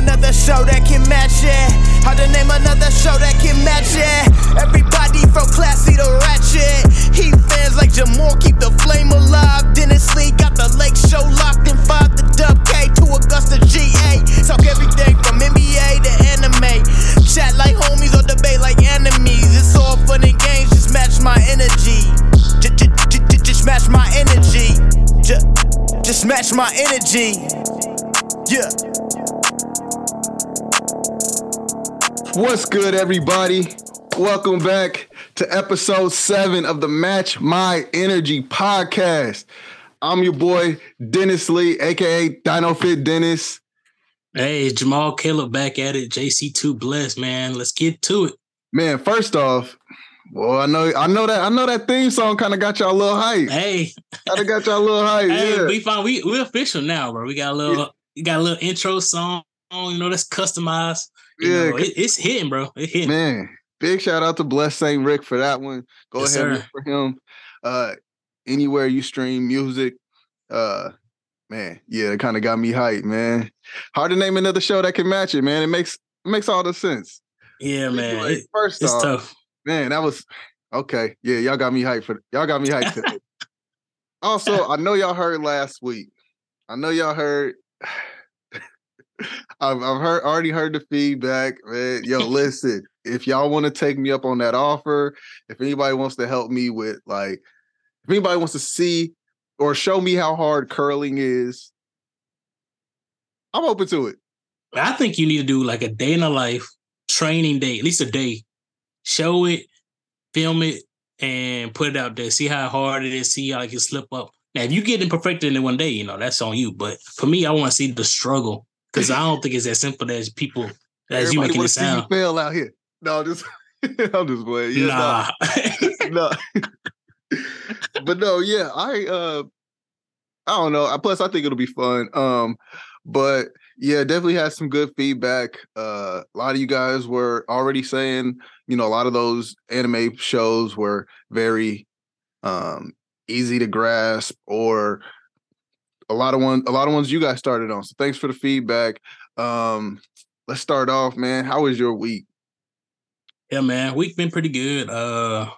another show that can match it. Hard to name another show that can match it. Everybody from classy to ratchet. Heat fans like Jamal keep the flame alive. Dennis Lee got the lake show locked in five to Dub K to Augusta GA. Talk everything from NBA to anime. Chat like homies or debate like enemies. It's all fun and games, just match my energy. Just match my energy. Just match my energy. Yeah. What's good, everybody? Welcome back to episode seven of the Match My Energy podcast. I'm your boy, Dennis Lee, aka Dino Fit Dennis. Hey, Jamal Caleb back at it. JC2 blessed, man. Let's get to it. Man, first off, well, I know I know that I know that theme song kind of got y'all a little hype. Hey, Kind of got y'all a little hype. hey, yeah. we found we we official now, bro. We got a little we got a little intro song, you know, that's customized. Yeah, know, it, it's hitting, bro. It hitting. Man, big shout out to Bless$aintRic for that one. Go Yes, ahead for him. Uh anywhere you stream music. Uh man, yeah, it kind of got me hyped, man. Hard to name another show that can match it, man. It makes it makes all the sense. Yeah, man. Anyway, It- first it's off, tough. man, that was okay. Yeah, y'all got me hyped for y'all got me hyped today. also, I know y'all heard last week. I know y'all heard I've, I've heard already heard the feedback, man. Yo, listen, if y'all want to take me up on that offer, if anybody wants to help me with like, if anybody wants to see or show me how hard curling is, I'm open to it. I think you need to do like a day in a life training day, at least a day. Show it, film it, and put it out there. See how hard it is. See how it can slip up. Now, if you get it perfected in one day, you know that's on you. But for me, I want to see the struggle because I don't think it's as simple as people as you Everybody making wanna it see you sound. fail out here. No, just I'm just playing. Yeah, nah. nah. no. but no, yeah, I uh I don't know. Plus I think it'll be fun. Um, but yeah, definitely had some good feedback. Uh a lot of you guys were already saying, you know, a lot of those anime shows were very um easy to grasp or a lot of one a lot of ones you guys started on. So thanks for the feedback. Um let's start off, man. How was your week? Yeah, man. Week been pretty good. Uh,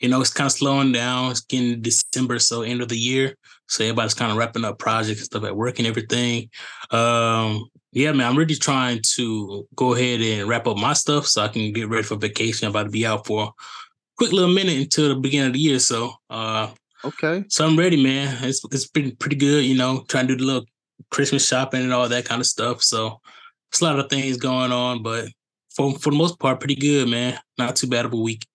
you know, it's kind of slowing down. It's getting December, so end of the year. So everybody's kind of wrapping up projects and stuff at work and everything. Um, yeah, man, I'm really trying to go ahead and wrap up my stuff so I can get ready for vacation. I'm about to be out for a quick little minute until the beginning of the year. So uh Okay. so I'm ready, man. It's it's been pretty good, you know, trying to do the little Christmas shopping and all that kind of stuff. So it's a lot of things going on, but for for the most part, pretty good, man. Not too bad of a week.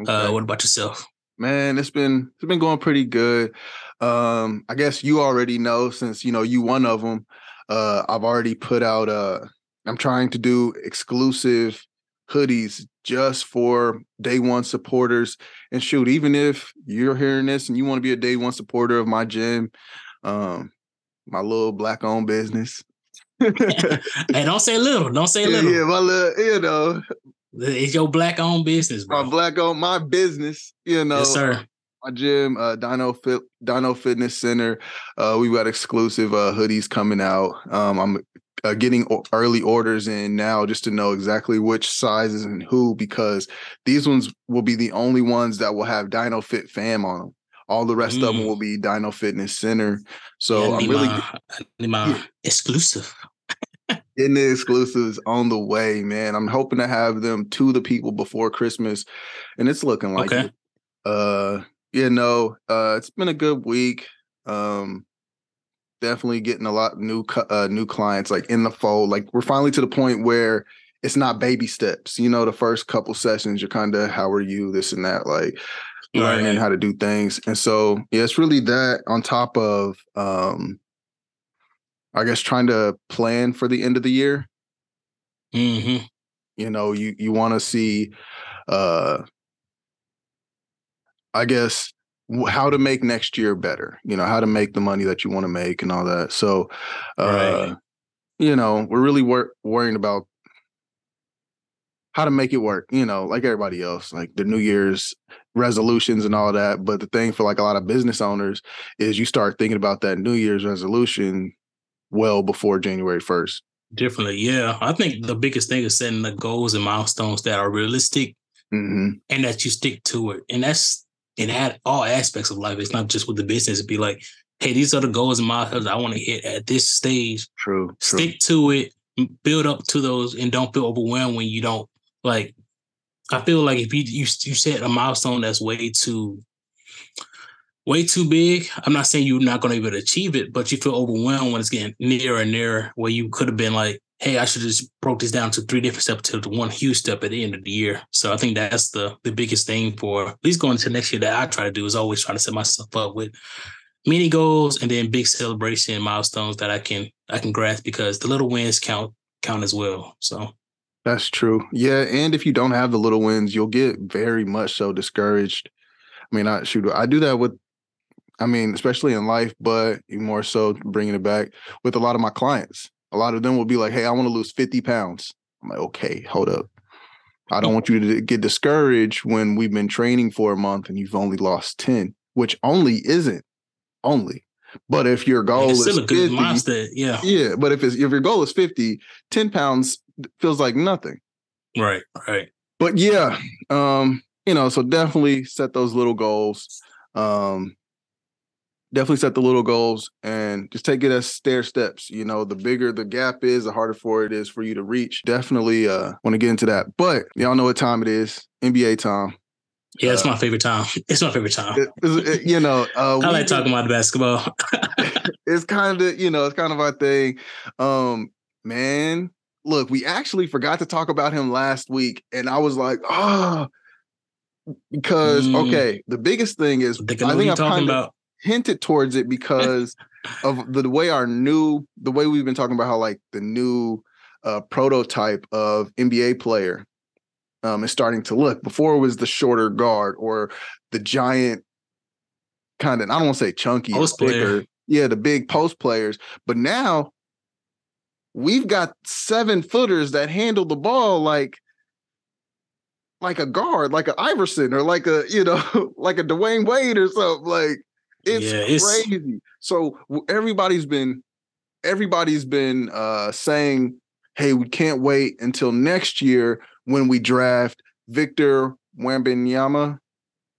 okay. Uh, what about yourself? Man, it's been it's been going pretty good. Um, I guess you already know since you know you one of them. Uh, I've already put out. Uh, I'm trying to do exclusive hoodies just for day one supporters. And shoot, even if you're hearing this and you want to be a day one supporter of my gym, um, my little black owned business. hey, don't say little. Don't say yeah, little. yeah, my little, you know, It's your black owned business, my bro. black owned my business, you know. yes, sir. my gym, uh, Dino Fit, Dino Fitness Center. Uh, we've got exclusive uh, hoodies coming out. Um, I'm uh, getting early orders in now just to know exactly which sizes and who, because these ones will be the only ones that will have Dino Fit Fam on them. All the rest of them Mm. will be Dino Fitness Center. So Yeah, I'm really my, I need exclusive. getting the exclusives on the way, man. I'm hoping to have them to the people before Christmas, and it's looking like Okay. it. Uh, you know, uh, it's been a good week. Um, definitely getting a lot of new uh, new clients like in the fold. Like we're finally to the point where it's not baby steps. You know, the first couple sessions, you're kind of how are you, this and that, like learning Right. how to do things. And so, yeah, it's really that on top of, um, I guess trying to plan for the end of the year hmm you know you you want to see uh i guess how to make next year better you know how to make the money that you want to make and all that so uh Right. you know we're really wor- worrying about how to make it work you know like everybody else like the new year's resolutions and all that but the thing for like a lot of business owners is you start thinking about that new year's resolution well before january 1st Definitely, yeah. I think the biggest thing is setting the goals and milestones that are realistic hmm and that you stick to it. And that's in at all aspects of life. It's not just with the business. It'd be like, hey, these are the goals and milestones I want to hit at this stage. True. True. Stick to it, build up to those, and don't feel overwhelmed when you don't like. I feel like if you you you set a milestone that's way too way too big, I'm not saying you're not going to be able to achieve it, but you feel overwhelmed when it's getting nearer and nearer. Where you could have been like, hey, I should just broke this down to three different steps to one huge step at the end of the year. So I think that's the the biggest thing for at least going to next year that I try to do is always try to set myself up with mini goals and then big celebration milestones that I can I can grasp because the little wins count count as well. So That's true. Yeah, and if you don't have the little wins, you'll get very much so discouraged. I mean, I shoot, I do that with, I mean, especially in life, but more so bringing it back with a lot of my clients. A lot of them will be like, "Hey, I want to lose fifty pounds." I'm like, "Okay, hold up. I don't want you to get discouraged when we've been training for a month and you've only lost ten, which only isn't only. But if your goal it's is still a good 50, milestone. Yeah. yeah, but if it's if your goal is 50, 10 pounds feels like nothing. Right. Right. But yeah, um, you know, so definitely set those little goals. Um, definitely set the little goals and just take it as stair steps. You know, the bigger the gap is, the harder for it is for you to reach. Definitely uh want to get into that. But y'all know what time it is. NBA time. Yeah, it's Uh, my favorite time. It's my favorite time. It- it- you know, uh I like talking about basketball. it's kind of you know it's kind of our thing um man look we actually forgot to talk about him last week and i was like oh because Mm. okay the biggest thing is i think i've talking kind of about. Hinted towards it because of the, the way our new the way we've been talking about how like the new uh prototype of nba player um is starting to look before it was the shorter guard or the giant kind of i don't want to say chunky Post player. yeah the big post players but now we've got seven footers that handle the ball like like a guard like a iverson or like a you know like a Dwyane Wade or something like it's Yeah, it's- crazy so everybody's been everybody's been uh saying hey we can't wait until next year when we draft victor Wembanyama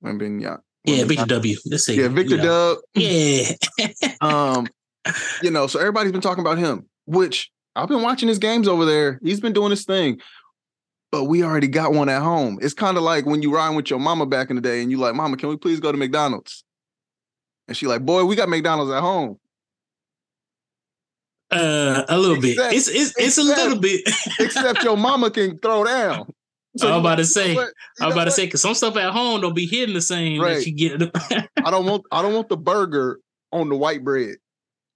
Wembanyama Yeah, Victor W. Let's see. yeah victor dub Yeah. um, you know, so everybody's been talking about him, which I've been watching his games over there. He's been doing his thing, but we already got one at home. It's kind of like when you ride with your mama back in the day and you're like, Mama, can we please go to McDonald's? And she like, Boy, we got McDonald's at home. Uh, a little bit. Except- It's it's it's a little bit. Except your mama can throw down. I'm about to say, what? I'm about to say because some stuff at home don't be hitting the same Right. that you get. I don't want I don't want the burger on the white bread.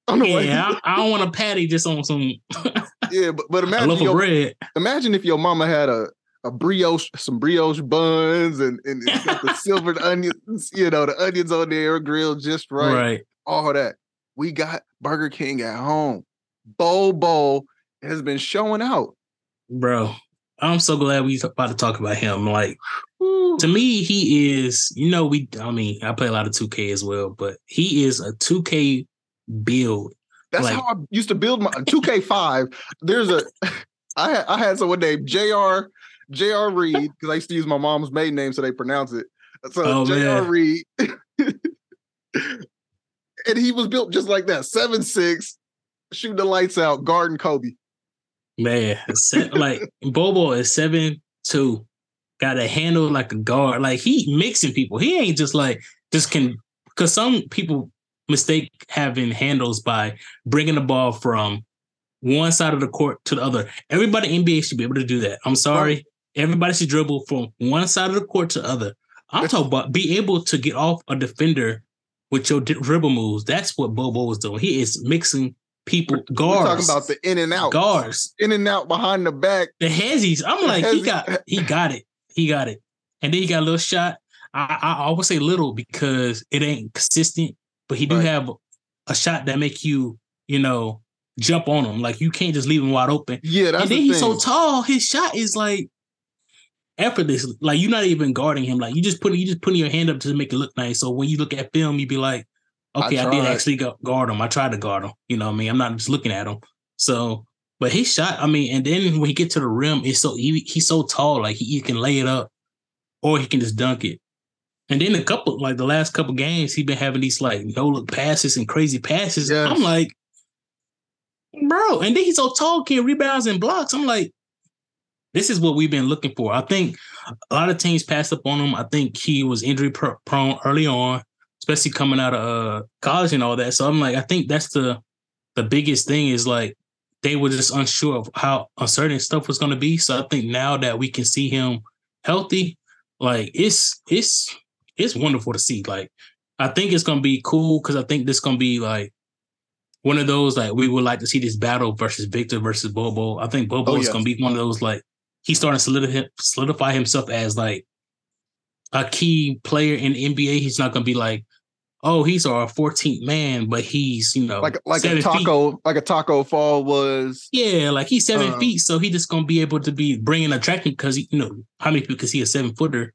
On the white- yeah, I, I don't want a patty just on some yeah, but, but imagine your, bread. imagine if your mama had a a brioche, some brioche buns, and and the silvered onions, you know, the onions on there grilled just right, Right. all that. We got Burger King at home. Bol Bol has been showing out. bro. I'm so glad we about to talk about him. Like to me, he is. You know, we. I mean, I play a lot of 2K as well, but he is a 2K build. That's like- how I used to build my 2K5. There's a I had I had someone named JR JR Reed because I used to use my mom's maiden name so they pronounce it. So Oh, JR. Reed. and he was built just like that. Seven six, shooting the lights out, guarding Kobe. Man, like Bol Bol is seven two, got a handle like a guard. Like he mixing people. He ain't just like just can because some people mistake having handles by bringing the ball from one side of the court to the other. Everybody in NBA should be able to do that. I'm sorry, everybody should dribble from one side of the court to the other. I'm talking about be able to get off a defender with your dribble moves. That's what Bol Bol was doing. He is mixing people We're guards. talking about the in and out. guards. In and out behind the back. The hezzies. I'm The like, he got he got it. He got it. And then he got a little shot. I, I, I always say little because it ain't consistent, but he do Right. have a shot that make you, you know, jump on him. Like you can't just leave him wide open. Yeah, that's and then the he's thing. so tall, his shot is like effortless. Like you're not even guarding him. Like you just putting you just putting your hand up to make it look nice. So when you look at film, you'd be like, okay, I, did tried. actually guard him. I tried to guard him. You know what I mean? I'm not just looking at him. So But his shot, I mean, and then when he get to the rim, it's so he, he's so tall, like he, he can lay it up, or he can just dunk it. And then a couple, like the last couple games, he been having these like no look passes and crazy passes. Yes. I'm like, bro, and then he's so tall, can rebounds and blocks. I'm like, this is what we've been looking for. I think a lot of teams passed up on him. I think he was injury pr- prone early on, especially coming out of uh, college and all that. So I'm like, I think that's the the biggest thing is like they were just unsure of how uncertain stuff was going to be. So I think now that we can see him healthy, like it's it's it's wonderful to see. Like I think it's going to be cool because I think this going to be like one of those like we would like to see this battle versus Victor versus Bol Bol. I think Bol Bol Oh, is yes. going to be one of those like he's starting to solidify, solidify himself as like a key player in the NBA. He's not going to be like, oh, he's our 14th man, but he's you know like like a seven feet. Tacko, like a Tacko Fall was. Yeah, like he's seven Uh, feet, so he just gonna be able to be bringing attraction because you know how many people can see a seven footer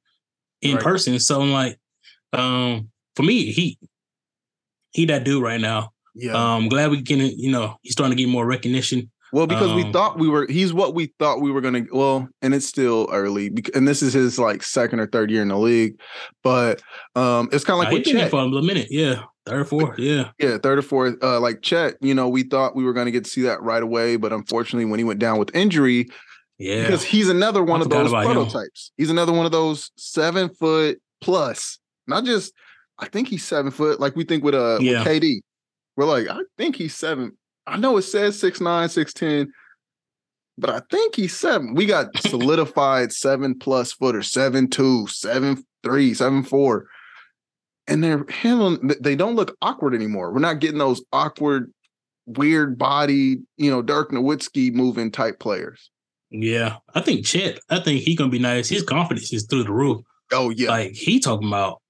in Right. person. So I'm like, um, for me, he he that dude right now. Yeah. Um, glad we getting you know he's starting to get more recognition. Well, because we Um, thought we were, he's what we thought we were going to. Well, and it's still early, and this is his like second or third year in the league, but um, it's kind of like with Chet. for a minute, yeah, third, fourth, yeah, Yeah, third or fourth. Uh, like Chet, you know, we thought we were going to get to see that right away, but unfortunately, when he went down with injury, yeah. because he's another one I of those about him. prototypes. He's another one of those seven foot plus, not just. I think he's seven foot, like we think with uh Yeah. with KD. We're like, I think he's seven. I know it says six nine, six ten, but I think he's seven. We got solidified seven plus footer, seven two, seven three, seven four. And they're handling they don't look awkward anymore. We're not getting those awkward, weird body, you know, Dirk Nowitzki moving type players. Yeah, I think Chet. I think he gonna be nice. His confidence is through the roof. Oh yeah. Like he talking about,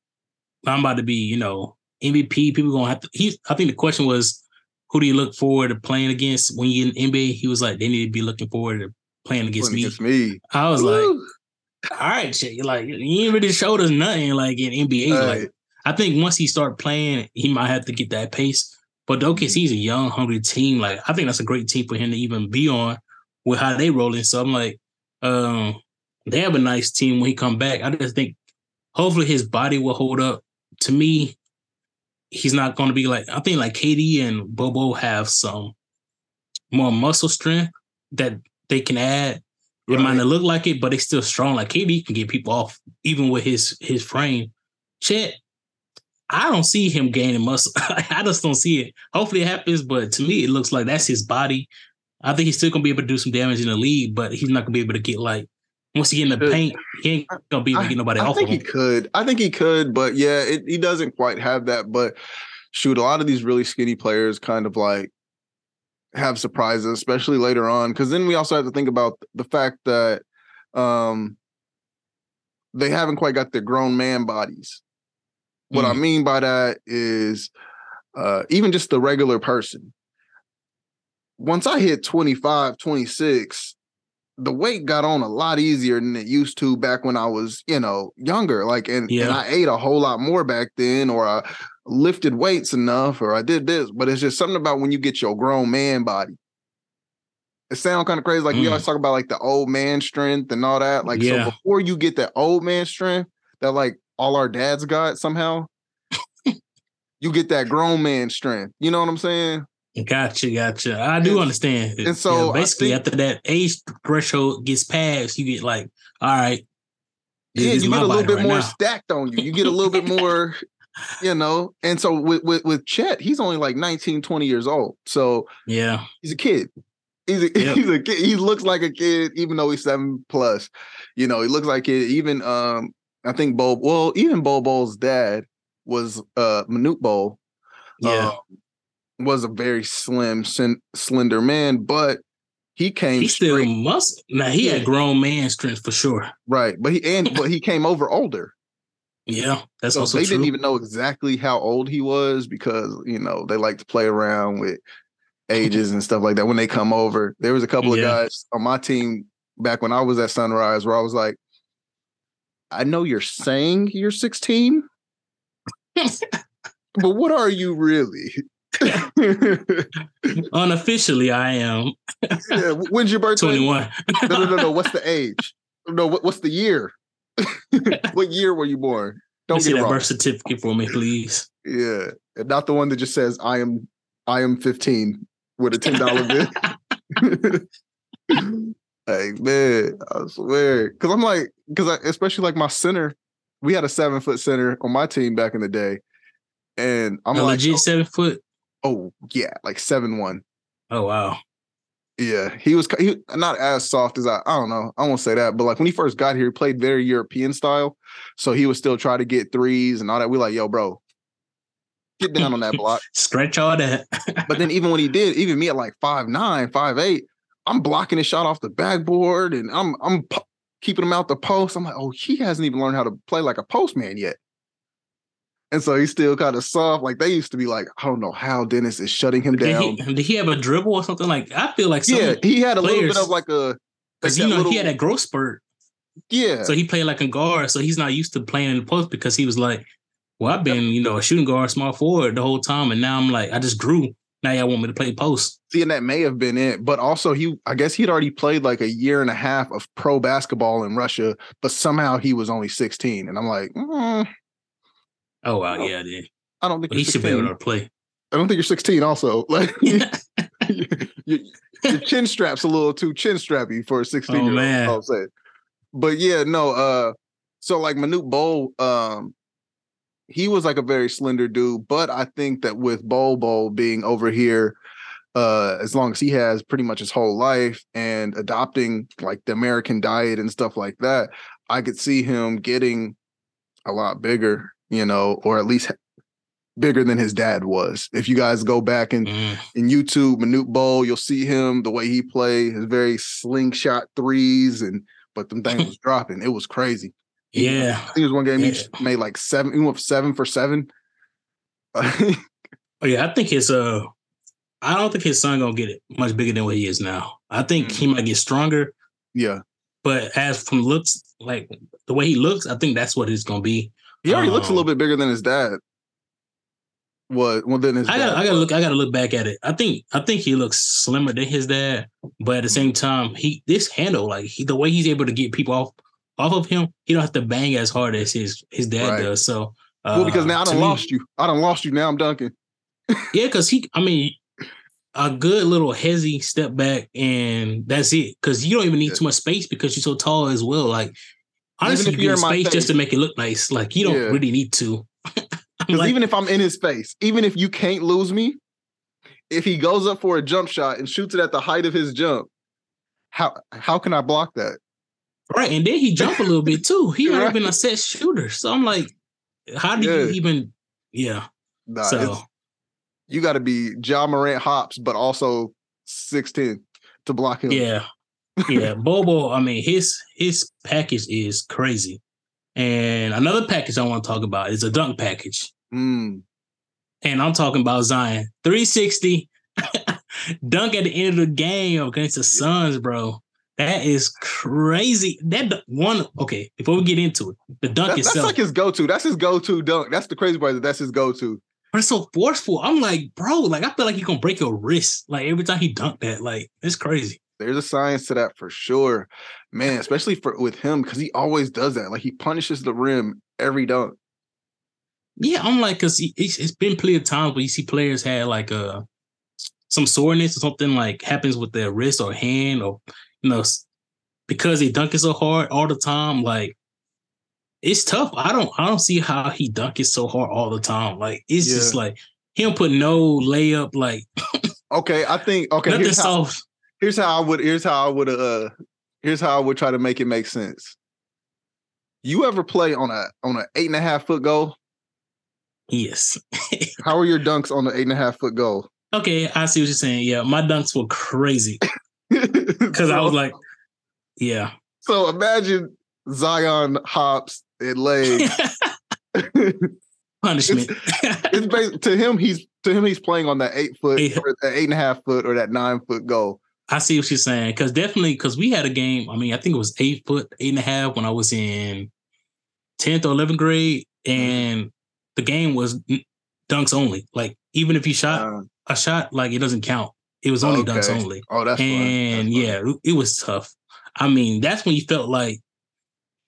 I'm about to be, you know, MVP. People gonna have to. He. I think the question was, who do you look forward to playing against when you in NBA? He was like, they need to be looking forward to playing against Playing me. against me. I was like, all right, shit. You're like, you ain't really showed us nothing like in NBA. Right. Like, I think once he start playing, he might have to get that pace. But the he's a young, hungry team. Like, I think that's a great team for him to even be on with how they rolling. So I'm like, um, they have a nice team when he come back. I just think hopefully his body will hold up. To me, he's not going to be like I think like KD and Bol Bol have some more muscle strength that they can add. It might not look like it, but it's still strong. Like KD can get people off even with his his frame. Chet, I don't see him gaining muscle. I just don't see it. Hopefully it happens, but to me it looks like that's his body. I think he's still gonna be able to do some damage in the league, but he's not gonna be able to get like once he get in the paint, he ain't gonna be able to get nobody I off think of he could. I think he could, but yeah, it, he doesn't quite have that. But shoot, a lot of these really skinny players kind of like have surprises, especially later on. Because then we also have to think about the fact that um they haven't quite got their grown man bodies. What I mean by that is uh even just the regular person. Once I hit 25, 26, the weight got on a lot easier than it used to back when I was, you know, younger. Like, and, and I ate a whole lot more back then, or I lifted weights enough, or I did this. But it's just something about when you get your grown man body. It sounds kind of crazy. Like we Mm. always talk about like the old man strength and all that. Like, Yeah. so before you get that old man strength that like all our dads got somehow, you get that grown man strength. You know what I'm saying? Gotcha, gotcha. I do And- understand. and so I basically, think- after that age threshold gets passed, you get like, all right, yeah, you get a little bit right more now. stacked on you. You get a little bit more, you know. And so with, with with Chet, he's only like 19, 20 years old. So Yeah, he's a kid. He's a, Yep. he's a kid. He looks like a kid, even though he's seven plus. You know, he looks like it. Even um, I think Bob. Well, even Bol Bol's dad was uh Manute Bol. yeah. um, was a very slim, sin- slender man, but he came he still straight must. Now he Yeah. had grown man strength for sure. right. But he and but he came over older. Yeah, that's So also they true. didn't even know exactly how old he was because you know they like to play around with ages and stuff like that when they come over. There was a couple of Yeah. guys on my team back when I was at Sunrise where I was like, I know you're saying you're 16, but what are you really? Unofficially, I am yeah, when's your birthday? 21. No, no, no, no. What's the age? No, what, what's the year? what year were you born? Don't get that wrong. birth certificate for me, please. Yeah, and not the one that just says I am I am 15 with a ten dollar bill. like man, I swear, because I'm like, because I especially like my center, we had a seven foot center on my team back in the day, and I'm a like, legit oh seven foot. Oh yeah, like seven one. Oh wow. Yeah, he was he, not as soft as I. I don't know. I won't say that, but like when he first got here, he played very European style, so he was still trying to get threes and all that. We like, yo, bro, get down on that block. Stretch all that. but then even when he did, even me at like five nine, five eight, I'm blocking his shot off the backboard and I'm I'm keeping him out the post. I'm like, oh, he hasn't even learned how to play like a postman yet. And so he's still kind of soft. Like they used to be like, I don't know how Dennis is shutting him Did down. he, did he have a dribble or something like? I feel like yeah, he had a little bit of like a because like you know little- he had that growth spurt, yeah. so he played like a guard. So he's not used to playing in the post because he was like, "Well, I've been you know a shooting guard, small forward the whole time, and now I'm like I just grew. Now y'all want me to play post? See, and that may have been it, but also he, I guess he'd already played like a year and a half of pro basketball in Russia, but somehow he was only 16. And I'm like, mm, Oh wow, Oh. yeah, dude. I don't think he you're should be 16. able to play. I don't think you're 16 also. Like your, your chin strap's a little too chin strappy for a 16 year old. Oh, man. I'll say. But yeah, no, uh so like Manute Bol, um, he was like a very slender dude, but I think that with Bol Bol being over here, uh, as long as he has pretty much his whole life and adopting like the American diet and stuff like that, I could see him getting a lot bigger, you know, or at least bigger than his dad was. If you guys go back and Mm. in YouTube, Manute Bol, you'll see him the way he played, his very slingshot threes, and but them things was dropping. It was crazy. Yeah. I think it was one game he made like seven. He went seven for seven. Oh yeah, I think his uh I don't think his son gonna get it much bigger than what he is now. I think he might get stronger, yeah, but as from looks, like the way he looks, I think that's what it's gonna be. He already looks a Um, little bit bigger than his dad. What? Well, than his I got I gotta look I gotta look back at it. I think I think he looks slimmer than his dad, but at the same time, he this handle, like he, the way he's able to get people off off of him, he don't have to bang as hard as his his dad Right. does. So uh, well, because now I to done me- lost you. I done lost you. Now I'm dunking. Yeah, because he, I mean, a good little hezzy step back, and that's it. Because you don't even need Yeah. too much space because you're so tall as well. Like, honestly, if you you're in my space just to make it look nice. Like, you don't Yeah. really need to. Because like, even if I'm in his face, even if you can't lose me, if he goes up for a jump shot and shoots it at the height of his jump, how how can I block that? right, and then he jump a little bit too. He not Right. even a set shooter, so I'm like, how do you even? Yeah, Nah, so you got to be Ja Morant hops, but also six ten to block him. yeah, yeah. Bol Bol, I mean, his his package is crazy. And another package I want to talk about is a dunk package. Mm. And I'm talking about Zion. 360 dunk at the end of the game against the Suns, bro. That is crazy. That one, okay, before we get into it, the dunk That's, that's itself, like his go to. That's his go to dunk. That's the crazy part. That that's his go to. but it's so forceful. I'm like, bro, like I feel like you're gonna break your wrist. Like every time he dunked that, like it's crazy. There's a science to that for sure, man. Especially for with him because he always does that. Like he punishes the rim every dunk. Yeah, I'm like, cause he, it's, been plenty of times where you see players had like uh some soreness or something like happens with their wrist or hand or you know because they dunk it so hard all the time. Like it's tough. I don't I don't see how he dunk it so hard all the time. Like it's just like he don't put no layup. Like Okay, I think okay. nothing Here's how, soft. Here's how I would. Here's how I would. Uh, here's how I would try to make it make sense. You ever play on a on an eight and a half foot goal? Yes. How are your dunks on the eight and a half foot goal? okay, I see what you're saying. Yeah, my dunks were crazy because I was like, yeah. so imagine Zion hops and legs. Punishment. it's bas- to him he's to him he's playing on that eight foot Eight- or that eight and a half foot or that nine foot goal. I see what you're saying. Cause definitely, cause we had a game. I mean, I think it was eight foot, eight and a half when I was in 10th or 11th grade. And the game was dunks only. Like even if you shot uh, a shot, like it doesn't count. It was only okay. dunks only. Oh, that's and that's yeah, it was tough. I mean, that's when you felt like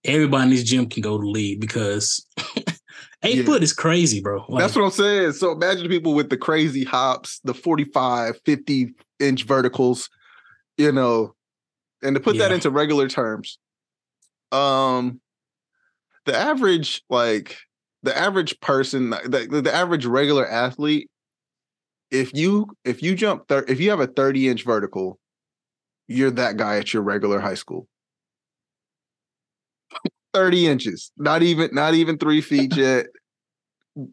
everybody in this gym can go to league because eight yeah. foot is crazy, bro. Like, that's what I'm saying. So imagine the people with the crazy hops, the 45, 50 inch verticals, you know, and to put yeah. that into regular terms, um, the average like the average person, the, the average regular athlete, if you if you jump thir- if you have a 30 inch vertical, you're that guy at your regular high school. 30 inches, not even not even three feet yet.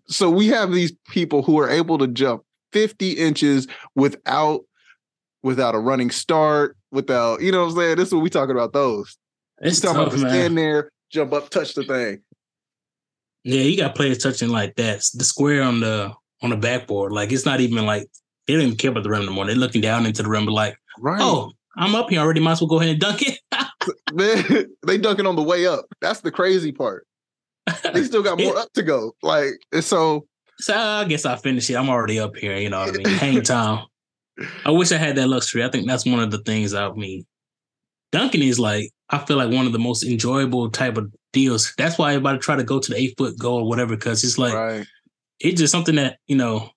so we have these people who are able to jump 50 inches without without a running start, without you know what I'm saying. This is what we talking about. Those it's talking tough, about to stand there, jump up, touch the thing. Yeah, you got players touching like that. The square on the on the backboard, like it's not even like they don't even care about the rim anymore. They're looking down into the rim, but like, right. oh, I'm up here already. Might as well go ahead and dunk it. Man, they dunking on the way up. That's the crazy part. They still got more up to go. Like, so. So I guess I finished it. I'm already up here. You know what I mean? Hang time. I wish I had that luxury. I think that's one of the things I mean. Dunking is like I feel like one of the most enjoyable type of deals. That's why everybody try to go to the eight foot goal or whatever because it's like right. it's just something that you know.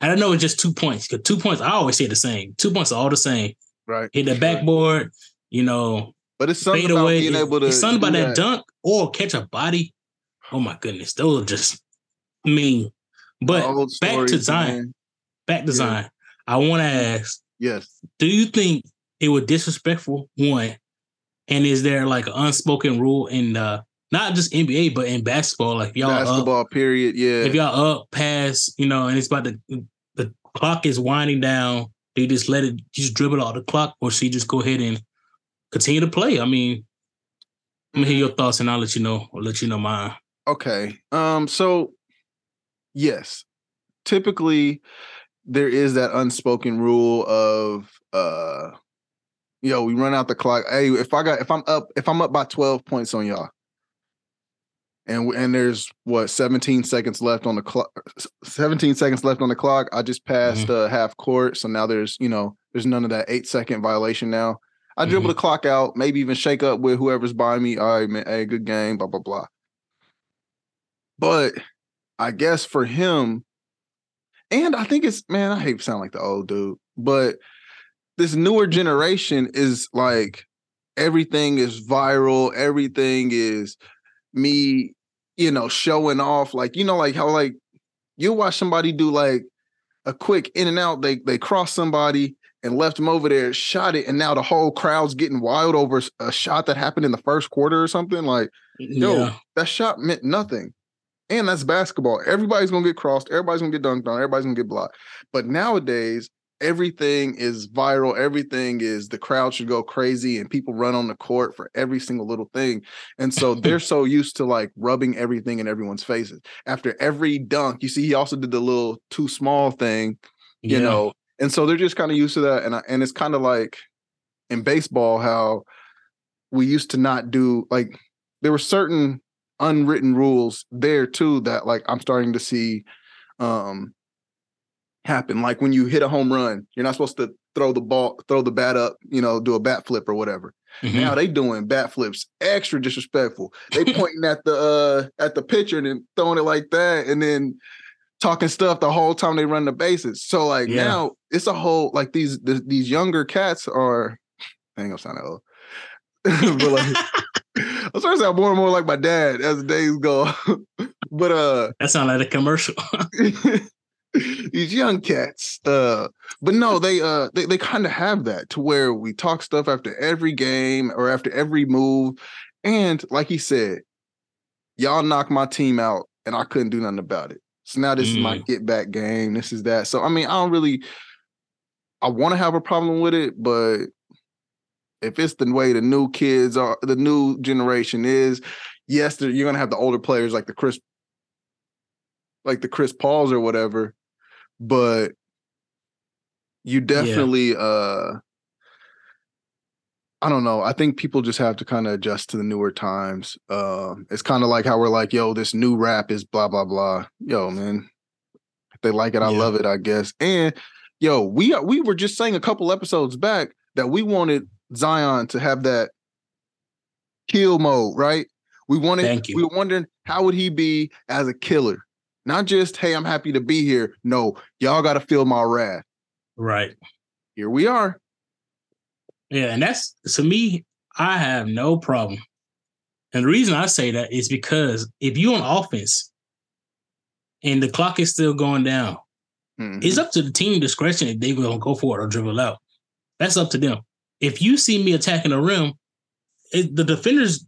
I don't know it's just two points. Cause two points, I always say the same. Two points are all the same. Right. Hit the backboard, you know. But it's something about away. being able to. It's something about that. that dunk or catch a body. Oh my goodness, those are just mean. But back to Zion. Man. Back to yeah. Zion. I want to ask. Yes. Do you think it was disrespectful? One, and is there like an unspoken rule in uh not just NBA but in basketball? Like y'all basketball up, period, yeah. If y'all up past, you know, and it's about the the clock is winding down, do you just let it just dribble out the clock, or she just go ahead and continue to play. I mean, let me hear your thoughts, and I'll let you know. I'll let you know mine. Okay. Um. So, yes, typically there is that unspoken rule of uh yo, we run out the clock. Hey, if I got if I'm up if I'm up by 12 points on y'all, and and there's what 17 seconds left on the clock 17 seconds left on the clock i just passed mm-hmm. uh, half court so now there's you know there's none of that eight second violation now i dribble mm-hmm. the clock out maybe even shake up with whoever's by me all right man hey good game blah blah blah but i guess for him and i think it's man i hate to sound like the old dude but this newer generation is like everything is viral everything is me you know, showing off, like, you know, like how like you watch somebody do like a quick in and out, they they cross somebody and left them over there, shot it, and now the whole crowd's getting wild over a shot that happened in the first quarter or something. Like, yo, yeah. that shot meant nothing. And that's basketball. Everybody's gonna get crossed, everybody's gonna get dunked on, everybody's gonna get blocked. But nowadays, everything is viral. Everything is the crowd should go crazy and people run on the court for every single little thing. And so they're so used to like rubbing everything in everyone's faces. After every dunk you see he also did the little too small thing you yeah. know? And so they're just kind of used to that. And I, and it's kind of like in baseball how we used to not do like there were certain unwritten rules there too that like I'm starting to see um happen. Like when you hit a home run, you're not supposed to throw the ball, throw the bat up, you know, do a bat flip or whatever. Mm-hmm. Now they doing bat flips, extra disrespectful. They pointing at the uh at the pitcher and then throwing it like that, and then talking stuff the whole time they run the bases. So like yeah. now it's a whole like these these younger cats are. I ain't gonna sound old, but like. I'm starting to sound more and more like my dad as the days go. but uh that sounds like a commercial. these young cats. Uh, but no, they uh they, they kind of have that to where we talk stuff after every game or after every move. And like he said, y'all knocked my team out and I couldn't do nothing about it. So now this mm. is my mm. get back game. This is that. So I mean, I don't really I want to have a problem with it, but if it's the way the new kids are, the new generation is, yes, you're gonna have the older players like the Chris, like the Chris Pauls or whatever, but you definitely yeah. uh I don't know. I think people just have to kind of adjust to the newer times. Um, it's kind of like how we're like, yo, this new rap is blah blah blah. Yo, man, They like it. I Yeah. love it. I guess. And yo, we we were just saying a couple episodes back that we wanted Zion to have that kill mode, right? We wanted. We were wondering how would he be as a killer, not just hey, I'm happy to be here. No, y'all got to feel my wrath. Right. Here we are. Yeah, and that's to me, I have no problem. And the reason I say that is because if you're on offense and the clock is still going down, Mhm. it's up to the team discretion if they're gonna go for it or dribble out. That's up to them. If you see me attacking the rim, it, the defenders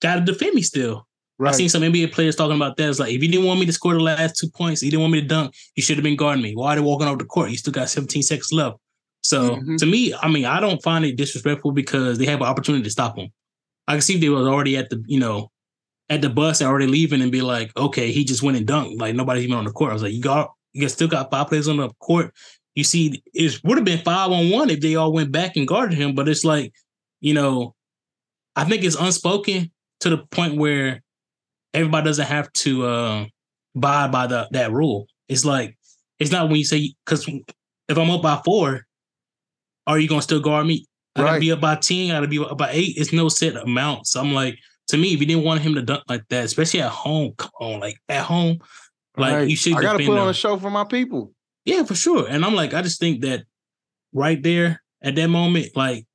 gotta defend me still. I right. seen some NBA players talking about that. It's like if you didn't want me to score the last two points, you didn't want me to dunk, you should have been guarding me. Why are they walking off the court? You still got 17 seconds left. So Mhm. to me, I mean, I don't find it disrespectful because they have an opportunity to stop them. I can see if they was already at the, you know, at the bus and already leaving and be like, okay, he just went and dunked. Like nobody's even on the court. I was like, you got you still got five players on the court. You see, it would have been five on one if they all went back and guarded him. But it's like, you know, I think it's unspoken to the point where everybody doesn't have to uh, abide by the that rule. It's like it's not when you say because if I'm up by four, are you gonna still guard me? I gotta be up by ten. I gotta be up by eight. It's no set amount. So I'm like, to me, if you didn't want him to dunk like that, especially at home, come on, like at home, like Right. you should. I got to put on a show for my people. Yeah, for sure. And I'm like, I just think that right there at that moment, like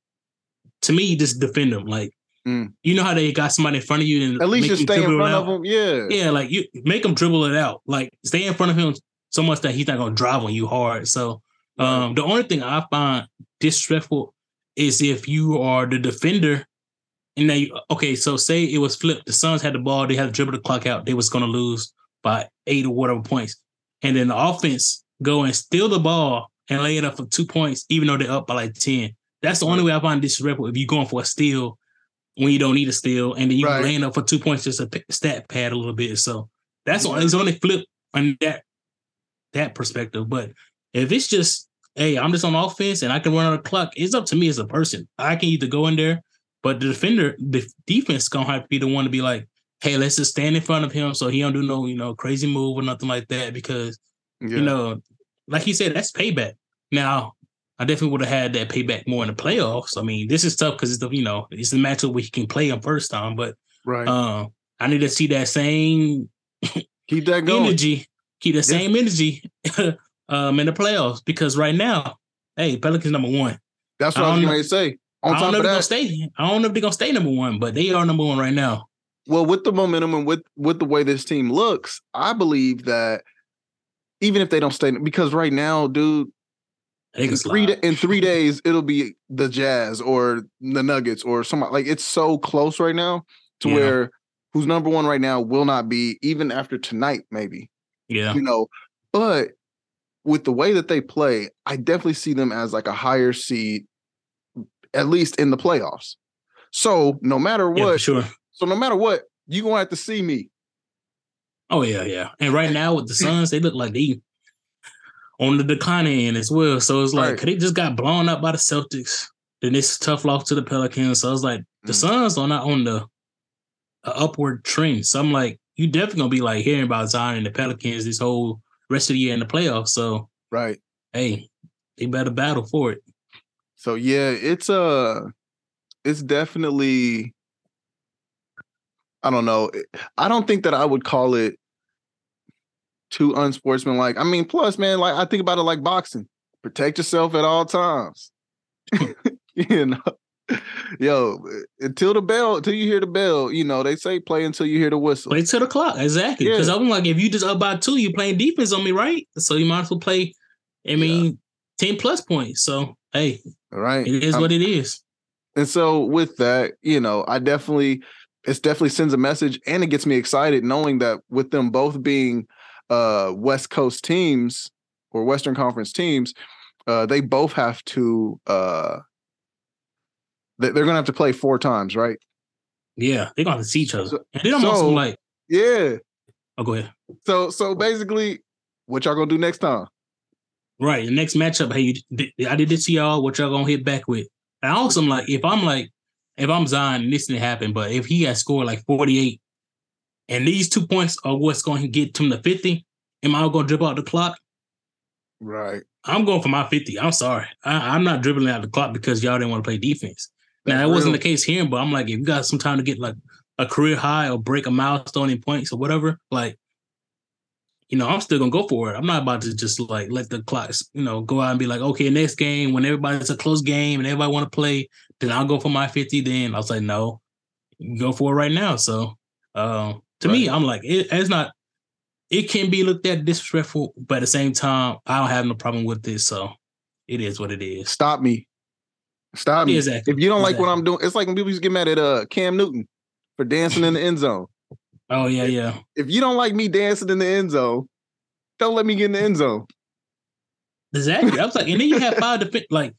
to me, you just defend them. Like Mm. you know how they got somebody in front of you and At least just them stay in front of them. Yeah. Yeah, like you make them dribble it out. Like stay in front of him so much that he's not gonna drive on you hard. So um the only thing I find disrespectful is if you are the defender and they okay, so say it was flipped. The Suns had the ball, they had to dribble the clock out, they was gonna lose by eight or whatever points. And then the offense go and steal the ball and lay it up for two points, even though they're up by like 10. That's the only way I find disrespectful if you're going for a steal when you don't need a steal, and then you Right. laying up for two points just a stat pad a little bit. So that's on it's only flip on that that perspective. But if it's just hey, I'm just on offense and I can run on the clock, it's up to me as a person. I can either go in there, but the defender, the defense gonna have to be the one to be like, hey, let's just stand in front of him so he don't do no, you know, crazy move or nothing like that. Because Yeah. you know, like you said, that's payback. Now, I definitely would have had that payback more in the playoffs. I mean, this is tough because it's the you know it's the matchup where he can play him first time, but right. um, I need to see that same Keep that going. energy, keep that Yeah. same energy um in the playoffs because right now, hey, Pelicans number one. That's what I I, was going to say. On I don't know if they're gonna stay. I don't know if they're gonna stay number one, but they are number one right now. well, with the momentum and with with the way this team looks, I believe that even if they don't stay, because right now, dude, in three da- in three days it'll be the Jazz or the Nuggets or somebody like it's so close right now to Yeah. where who's number one right now will not be even after tonight, maybe Yeah, you know. But with the way that they play, I definitely see them as like a higher seed, at least in the playoffs. So no matter yeah, what, sure. so no matter what, you gonna have to see me. Oh yeah, yeah. And right now with the Suns, they look like they on the declining end as well. So it's like Right. they just got blown up by the Celtics. Then this tough loss to the Pelicans. So it's like the Mm. Suns are not on the upward trend. So I'm like, you definitely gonna be like hearing about Zion and the Pelicans this whole rest of the year in the playoffs. So Right. hey, they better battle for it. So yeah, it's uh it's definitely I don't know. Eh, I don't think that I would call it too unsportsmanlike. I mean, plus, man, like I think about it like boxing. Protect yourself at all times. you know. Yo, eh, until the bell, until you hear the bell, you know, they say play until you hear the whistle. Play to the clock, exactly. Because Yeah. I'm like, if you just up by two, you playing defense on me, right? So you might as well play. I mean, ten plus points. So hey, All right. it is I'm- what it is. And so with that, you know, I definitely it definitely sends a message and it gets me excited knowing that with them both being uh West Coast teams or Western Conference teams, uh they both have to uh they- they're gonna have to play four times, right? Yeah, they're gonna see each other. So- and then I'm also like, Yeah. oh, go ahead. So so basically, what y'all gonna do next time? Right, the next matchup. Hey, you, I did this to y'all. What y'all gonna hit back with? And I also am like, if I'm like, if I'm Zion, this didn't happen, but if he had scored like 48, and these two points are what's going to get him to 50, am I gonna dribble out the clock Right. I'm going for my 50. I'm sorry. I, am not dribbling out the clock because y'all didn't want to play defense. Now, that wasn't the case here, but I'm like, if you got some time to get like a career high or break a milestone in points or whatever, like, you know, I'm still gonna go for it. I'm not about to just like let the clocks, you know, go out and be like, okay, next game when everybody's a close game and everybody want to play, then I'll go for my 50. Then I'll say no, go for it right now. So, um, to right. me, I'm like, it, it's not. It can be looked at disrespectful, but at the same time, I don't have no problem with this. So, it is what it is. Stop me. Stop me. Exactly. If you don't exactly. like what I'm doing, it's like when people used to get mad at uh Cam Newton for dancing in the end zone. Oh yeah, yeah. If you don't like me dancing in the end zone, don't let me get in the end zone. Exactly. I was like, and then you have five defense. Like,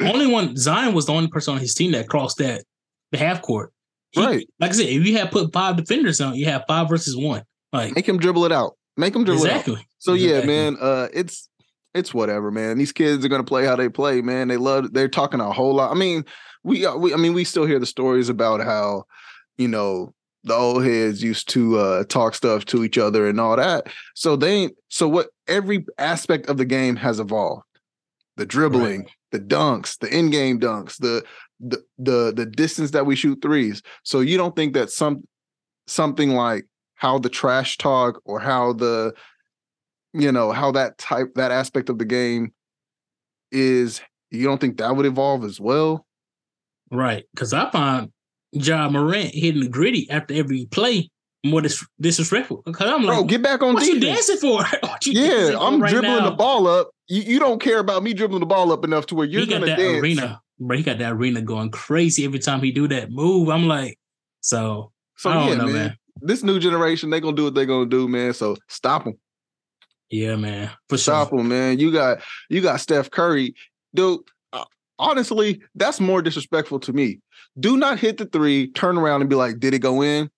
only one Zion was the only person on his team that crossed that the half court. He, right. Like I said, if you have put five defenders on, you have five versus one. Like, make him dribble it out. Make him dribble exactly. it out. So exactly. yeah, man. Uh, it's it's whatever, man. These kids are gonna play how they play, man. They love. They're talking a whole lot. I mean, we, uh, we I mean, we still hear the stories about how, you know, the old heads used to uh, talk stuff to each other and all that. So they so what every aspect of the game has evolved. The dribbling, right. the dunks, the in-game dunks, the the the the distance that we shoot threes. So you don't think that some something like how the trash talk or how the you know how that type that aspect of the game is you don't think that would evolve as well? Right. Cause I find Ja Morant hitting the griddy after every play more dis- disrespectful. Because I'm like, bro, get back on what defense. you dancing for? you yeah, dancing for I'm right dribbling now? the ball up. You, you don't care about me dribbling the ball up enough to where you're gonna dance. Arena, bro, he got that arena going crazy every time he do that move. I'm like, so, so yeah, know, man. man. This new generation, they gonna do what they gonna do, man. So stop them. Yeah, man. For stop sure. them, man. You got you got Steph Curry, dude. Uh, honestly, that's more disrespectful to me. Do not hit the three, turn around and be like, did it go in?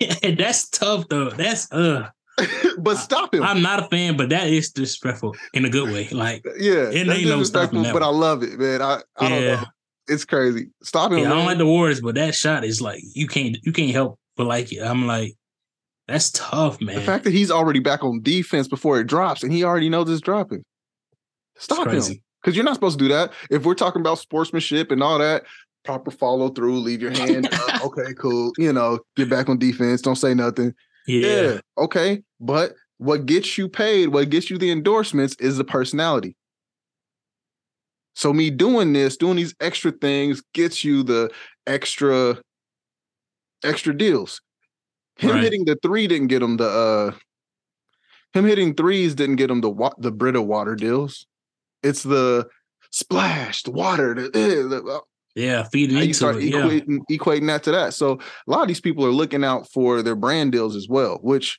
that's tough though. That's uh but stop him. I'm not a fan, but that is disrespectful in a good way. Like, yeah, it ain't no stopping But I love it, man. I, I yeah. don't know. It's crazy. Stop him. Yeah. I don't like the Warriors, but that shot is like you can't you can't help but like it. I'm like, that's tough, man. The fact that he's already back on defense before it drops, and he already knows it's dropping. Stop him. Because you're not supposed to do that. If we're talking about sportsmanship and all that, proper follow through, leave your hand up. Okay, cool. You know, get back on defense. Don't say nothing. Yeah. yeah. Okay. But what gets you paid, what gets you the endorsements is the personality. So me doing this, doing these extra things gets you the extra extra deals. Him right. hitting the three didn't get him the uh him hitting threes didn't get him the the Brita water deals. It's the splash, the water, the, eh, the, the yeah, feeding into start it, equating, yeah. equating that to that. So a lot of these people are looking out for their brand deals as well, which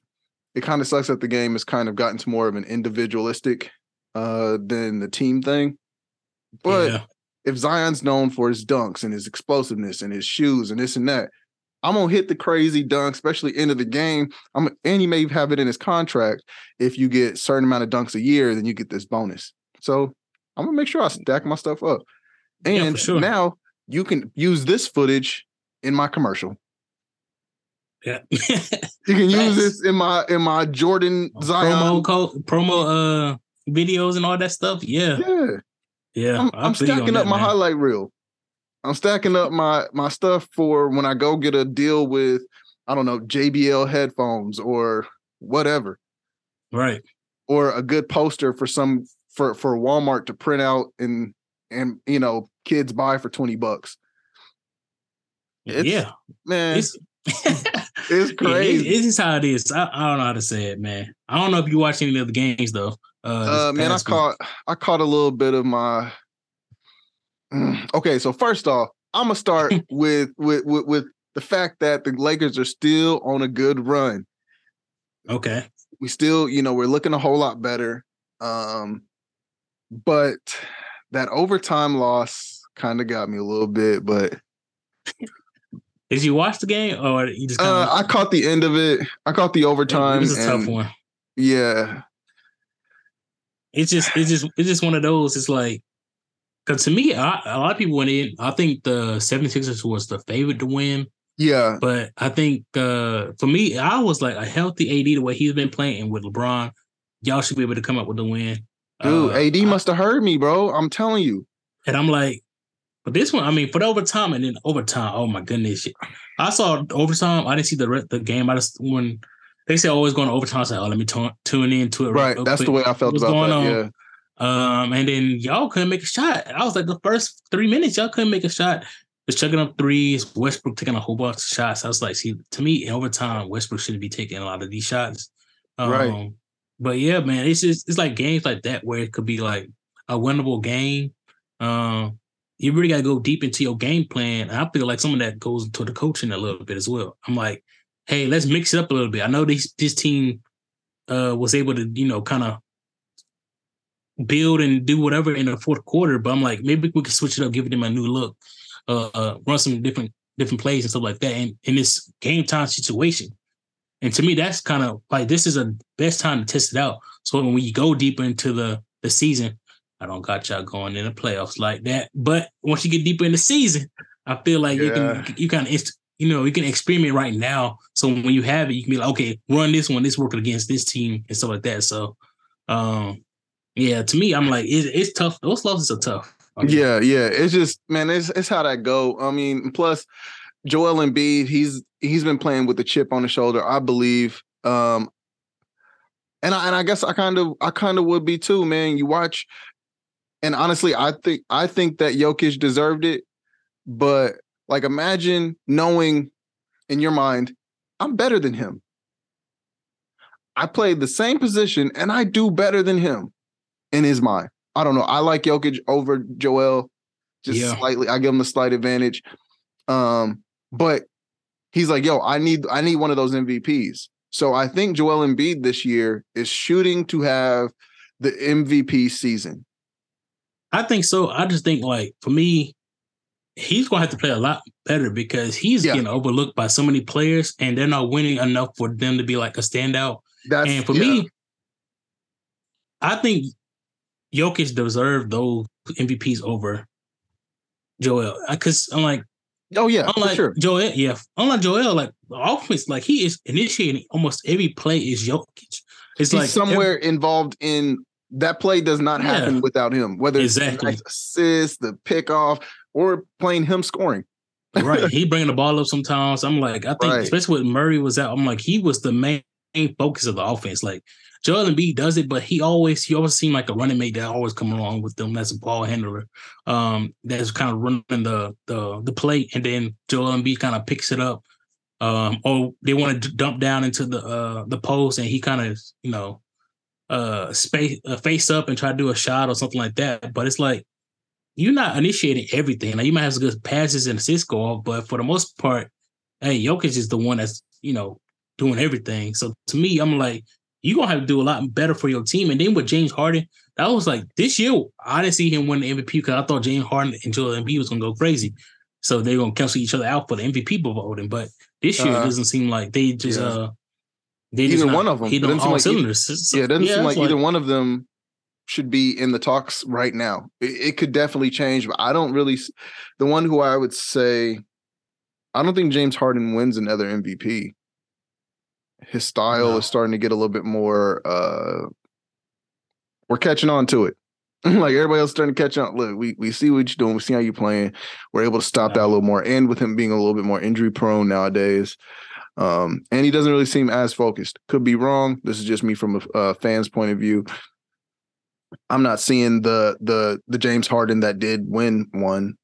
it kind of sucks that the game has kind of gotten to more of an individualistic uh than the team thing. But yeah. if Zion's known for his dunks and his explosiveness and his shoes and this and that, I'm gonna hit the crazy dunk, especially into the game. I'm and he may have it in his contract. If you get certain amount of dunks a year, then you get this bonus. So I'm gonna make sure I stack my stuff up. And yeah, sure. now you can use this footage in my commercial. Yeah. you can use this in my in my Jordan Zion promo code, promo uh videos and all that stuff. Yeah. Yeah. Yeah. I'm, I'm stacking up that, my man. highlight reel. I'm stacking up my my stuff for when I go get a deal with I don't know JBL headphones or whatever. Right. Or a good poster for some for for Walmart to print out and and you know kids buy for 20 bucks. It's, yeah. Man. It's, it's crazy. Yeah, it, it is how it is. I, I, don't know how to say it, man. I don't know if you watch any of the games though. Uh, uh man, I caught I caught a little bit of my Okay, so first off, I'm gonna start with, with with with the fact that the Lakers are still on a good run. Okay. We still, you know, we're looking a whole lot better. Um, but that overtime loss kind of got me a little bit, but did you watch the game or you just? Uh, I caught the end of it. I caught the overtime. It was a tough one. Yeah, it's just it's just it's just one of those. It's like because to me, I, a lot of people went in. I think the 76ers was the favorite to win. Yeah, but I think uh for me, I was like a healthy AD the way he's been playing with LeBron y'all should be able to come up with the win. Dude, Uh, AD must have heard me, bro. I'm telling you. and I'm like, but this one, I mean, for the overtime and then overtime, oh my goodness. I saw overtime. I didn't see the the game. I just when they say always going to overtime, I said, oh, let me tune tune in to it. Right. That's the way I felt What's about going that. on? Yeah. Um, and then y'all couldn't make a shot. I was like, the first three minutes, y'all couldn't make a shot. Was chucking up threes. Westbrook taking a whole bunch of shots. I was like, see, to me, in overtime, Westbrook shouldn't be taking a lot of these shots. Um, Right. But yeah, man, it's just it's like games like that where it could be like a winnable game. Um, you really got to go deep into your game plan. And I feel like some of that goes into the coaching a little bit as well. I'm like, hey, let's mix it up a little bit. I know this this team uh was able to, you know, kind of build and do whatever in the fourth quarter, but I'm like, maybe we can switch it up, give them a new look, uh, uh run some different different plays and stuff like that. And in this game time situation. And to me, that's kind of like this is a best time to test it out. So when we go deeper into the the season, I don't got y'all going in the playoffs like that. But once you get deeper in the season, I feel like you can you kind of you know you can experiment right now. So when you have it, you can be like, okay, run this one, this working against this team and stuff like that. So, um, yeah, to me, I'm like, it, it's tough. Those losses are tough. I mean, Yeah, yeah. It's just man, it's it's how that go. I mean, plus Joel Embiid, he's he's been playing with the chip on the shoulder, I believe. Um and I and I guess I kind of I kind of would be too, man. You watch and honestly, I think I think that Jokic deserved it, but like imagine knowing in your mind, I'm better than him. I played the same position and I do better than him in his mind. I don't know. I like Jokic over Joel just Yeah. slightly. I give him the slight advantage. Um, but he's like, yo, I need I need one of those MVPs. So I think Joel Embiid this year is shooting to have the MVP season. I think so. I just think like for me, he's gonna have to play a lot better because he's Yeah. getting overlooked by so many players, and they're not winning enough for them to be like a standout. That's and for yeah. me, I think Jokic deserved those MVPs over Joel. Because I'm like, Oh yeah, unlike sure. Joel, yeah, unlike Joel, like the offense, like he is initiating almost every play is Jokic. It's He's like somewhere involved in that play does not Yeah. happen without him, whether it's the Exactly. nice assist, the pickoff, or playing him scoring. right. He bringing the ball up sometimes. I'm like, I think Right. especially when Murray was out, I'm like, he was the main, main focus of the offense. Like Joel Embiid does it, but he always he always seemed like a running mate that always come along with them. That's a ball handler. Um, that's kind of running the the the plate, and then Joel Embiid kind of picks it up. Um, or they want to dump down into the uh the post, and he kind of you know uh space uh, face up and try to do a shot or something like that. But it's like you're not initiating everything. Like you might have some good passes and assists go off, but for the most part, hey, Jokic is the one that's you know doing everything. So to me, I'm like, you're gonna have to do a lot better for your team. And then with James Harden, that was like this year, I didn't see him win the MVP because I thought James Harden and Joel Embiid was gonna go crazy. So they're gonna cancel each other out for the MVP voting. But this year, Uh, it doesn't seem like they just yeah. uh they Either not one of them. Hitting doesn't seem all like either- cylinders. So- yeah, it doesn't seem it's like, either one of them should be in the talks right now. It, it could definitely change, but I don't really. The one who I would say, I don't think James Harden wins another MVP. His style No. is starting to get a little bit more. uh We're catching on to it. like everybody else starting to catch on. Look, we we see what you're doing. We see how you're playing. We're able to stop that a little more. And with him being a little bit more injury prone nowadays, um, and he doesn't really seem as focused. Could be wrong. This is just me from a, a fan's point of view. I'm not seeing the the the James Harden that did win one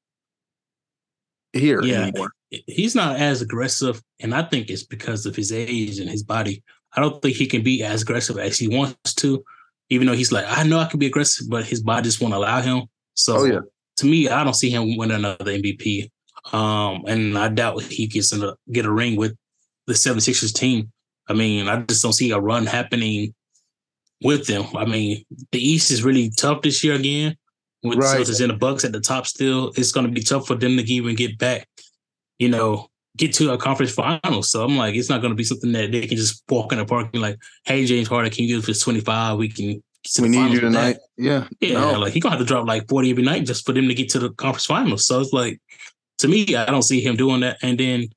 here Yeah. anymore. he's not as aggressive, and I think it's because of his age and his body. I don't think he can be as aggressive as he wants to, even though he's like, I know I can be aggressive, but his body just won't allow him. So Oh, yeah. to me, I don't see him win another MVP. Um, and I doubt he gets in a, get a ring with the 76ers team. I mean, I just don't see a run happening with them. I mean, the East is really tough this year again. With Right. right. Celtics in the Bucks at the top still, it's going to be tough for them to even get back you know, get to a conference final. So I'm like, it's not going to be something that they can just walk in the park and like, hey, James Harden, can you give us 25? We can We need you with that." tonight. Yeah. Yeah, No. like he's gonna have to drop like 40 every night just for them to get to the conference finals. So it's like, to me, I don't see him doing that. And then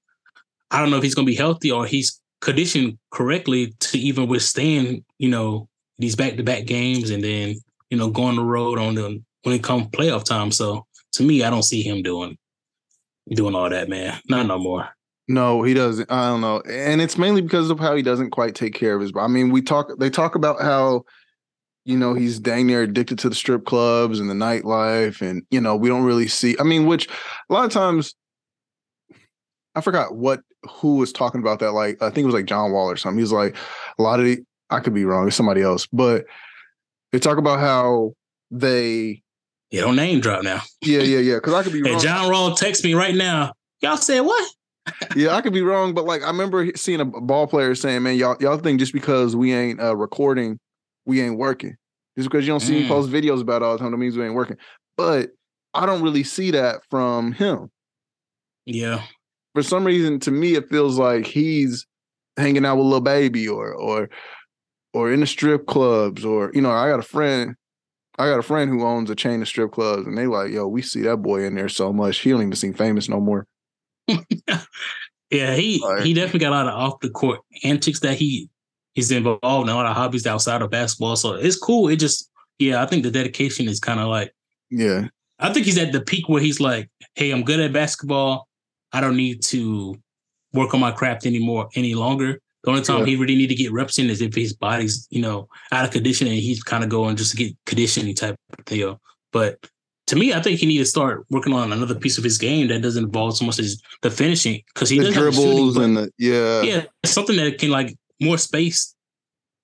I don't know if he's gonna be healthy or he's conditioned correctly to even withstand, you know, these back to back games and then you know go on the road on the when it comes playoff time. So to me, I don't see him doing doing all that, man. Not no more. No, he doesn't. I don't know, and it's mainly because of how he doesn't quite take care of his. I mean, we talk. They talk about how, you know, he's dang near addicted to the strip clubs and the nightlife, and you know, we don't really see. I mean, which a lot of times, I forgot what who was talking about that. Like, I think it was like John Wall or something. He's like, a lot of the. I could be wrong. It's somebody else, but they talk about how they. Yeah, don't name drop now. Yeah, yeah, yeah. Because I could be Hey, wrong. John Wall text me right now. Y'all said what? yeah, I could be wrong, but like I remember seeing a ball player saying, "Man, y'all y'all think just because we ain't uh, recording, we ain't working. Just because you don't see me Mm. post videos about all the time, that means we ain't working." But I don't really see that from him. Yeah. For some reason, to me, it feels like he's hanging out with Lil Baby or or or in the strip clubs or you know, I got a friend. I got a friend who owns a chain of strip clubs, and they like, yo, we see that boy in there so much. He don't even seem famous no more. Yeah, he Right. he definitely got a lot of off the court antics that he he's involved in a lot of hobbies outside of basketball. So it's cool. It just yeah, I think the dedication is kind of like Yeah, I think he's at the peak where he's like, hey, I'm good at basketball. I don't need to work on my craft anymore any longer. The only time Yeah. he really need to get reps in is if his body's, you know, out of condition and he's kind of going just to get conditioning type of deal. But to me, I think he need to start working on another piece of his game that doesn't involve so much as the finishing because he the does have the shooting, dribbles and the yeah, yeah, something that can like more space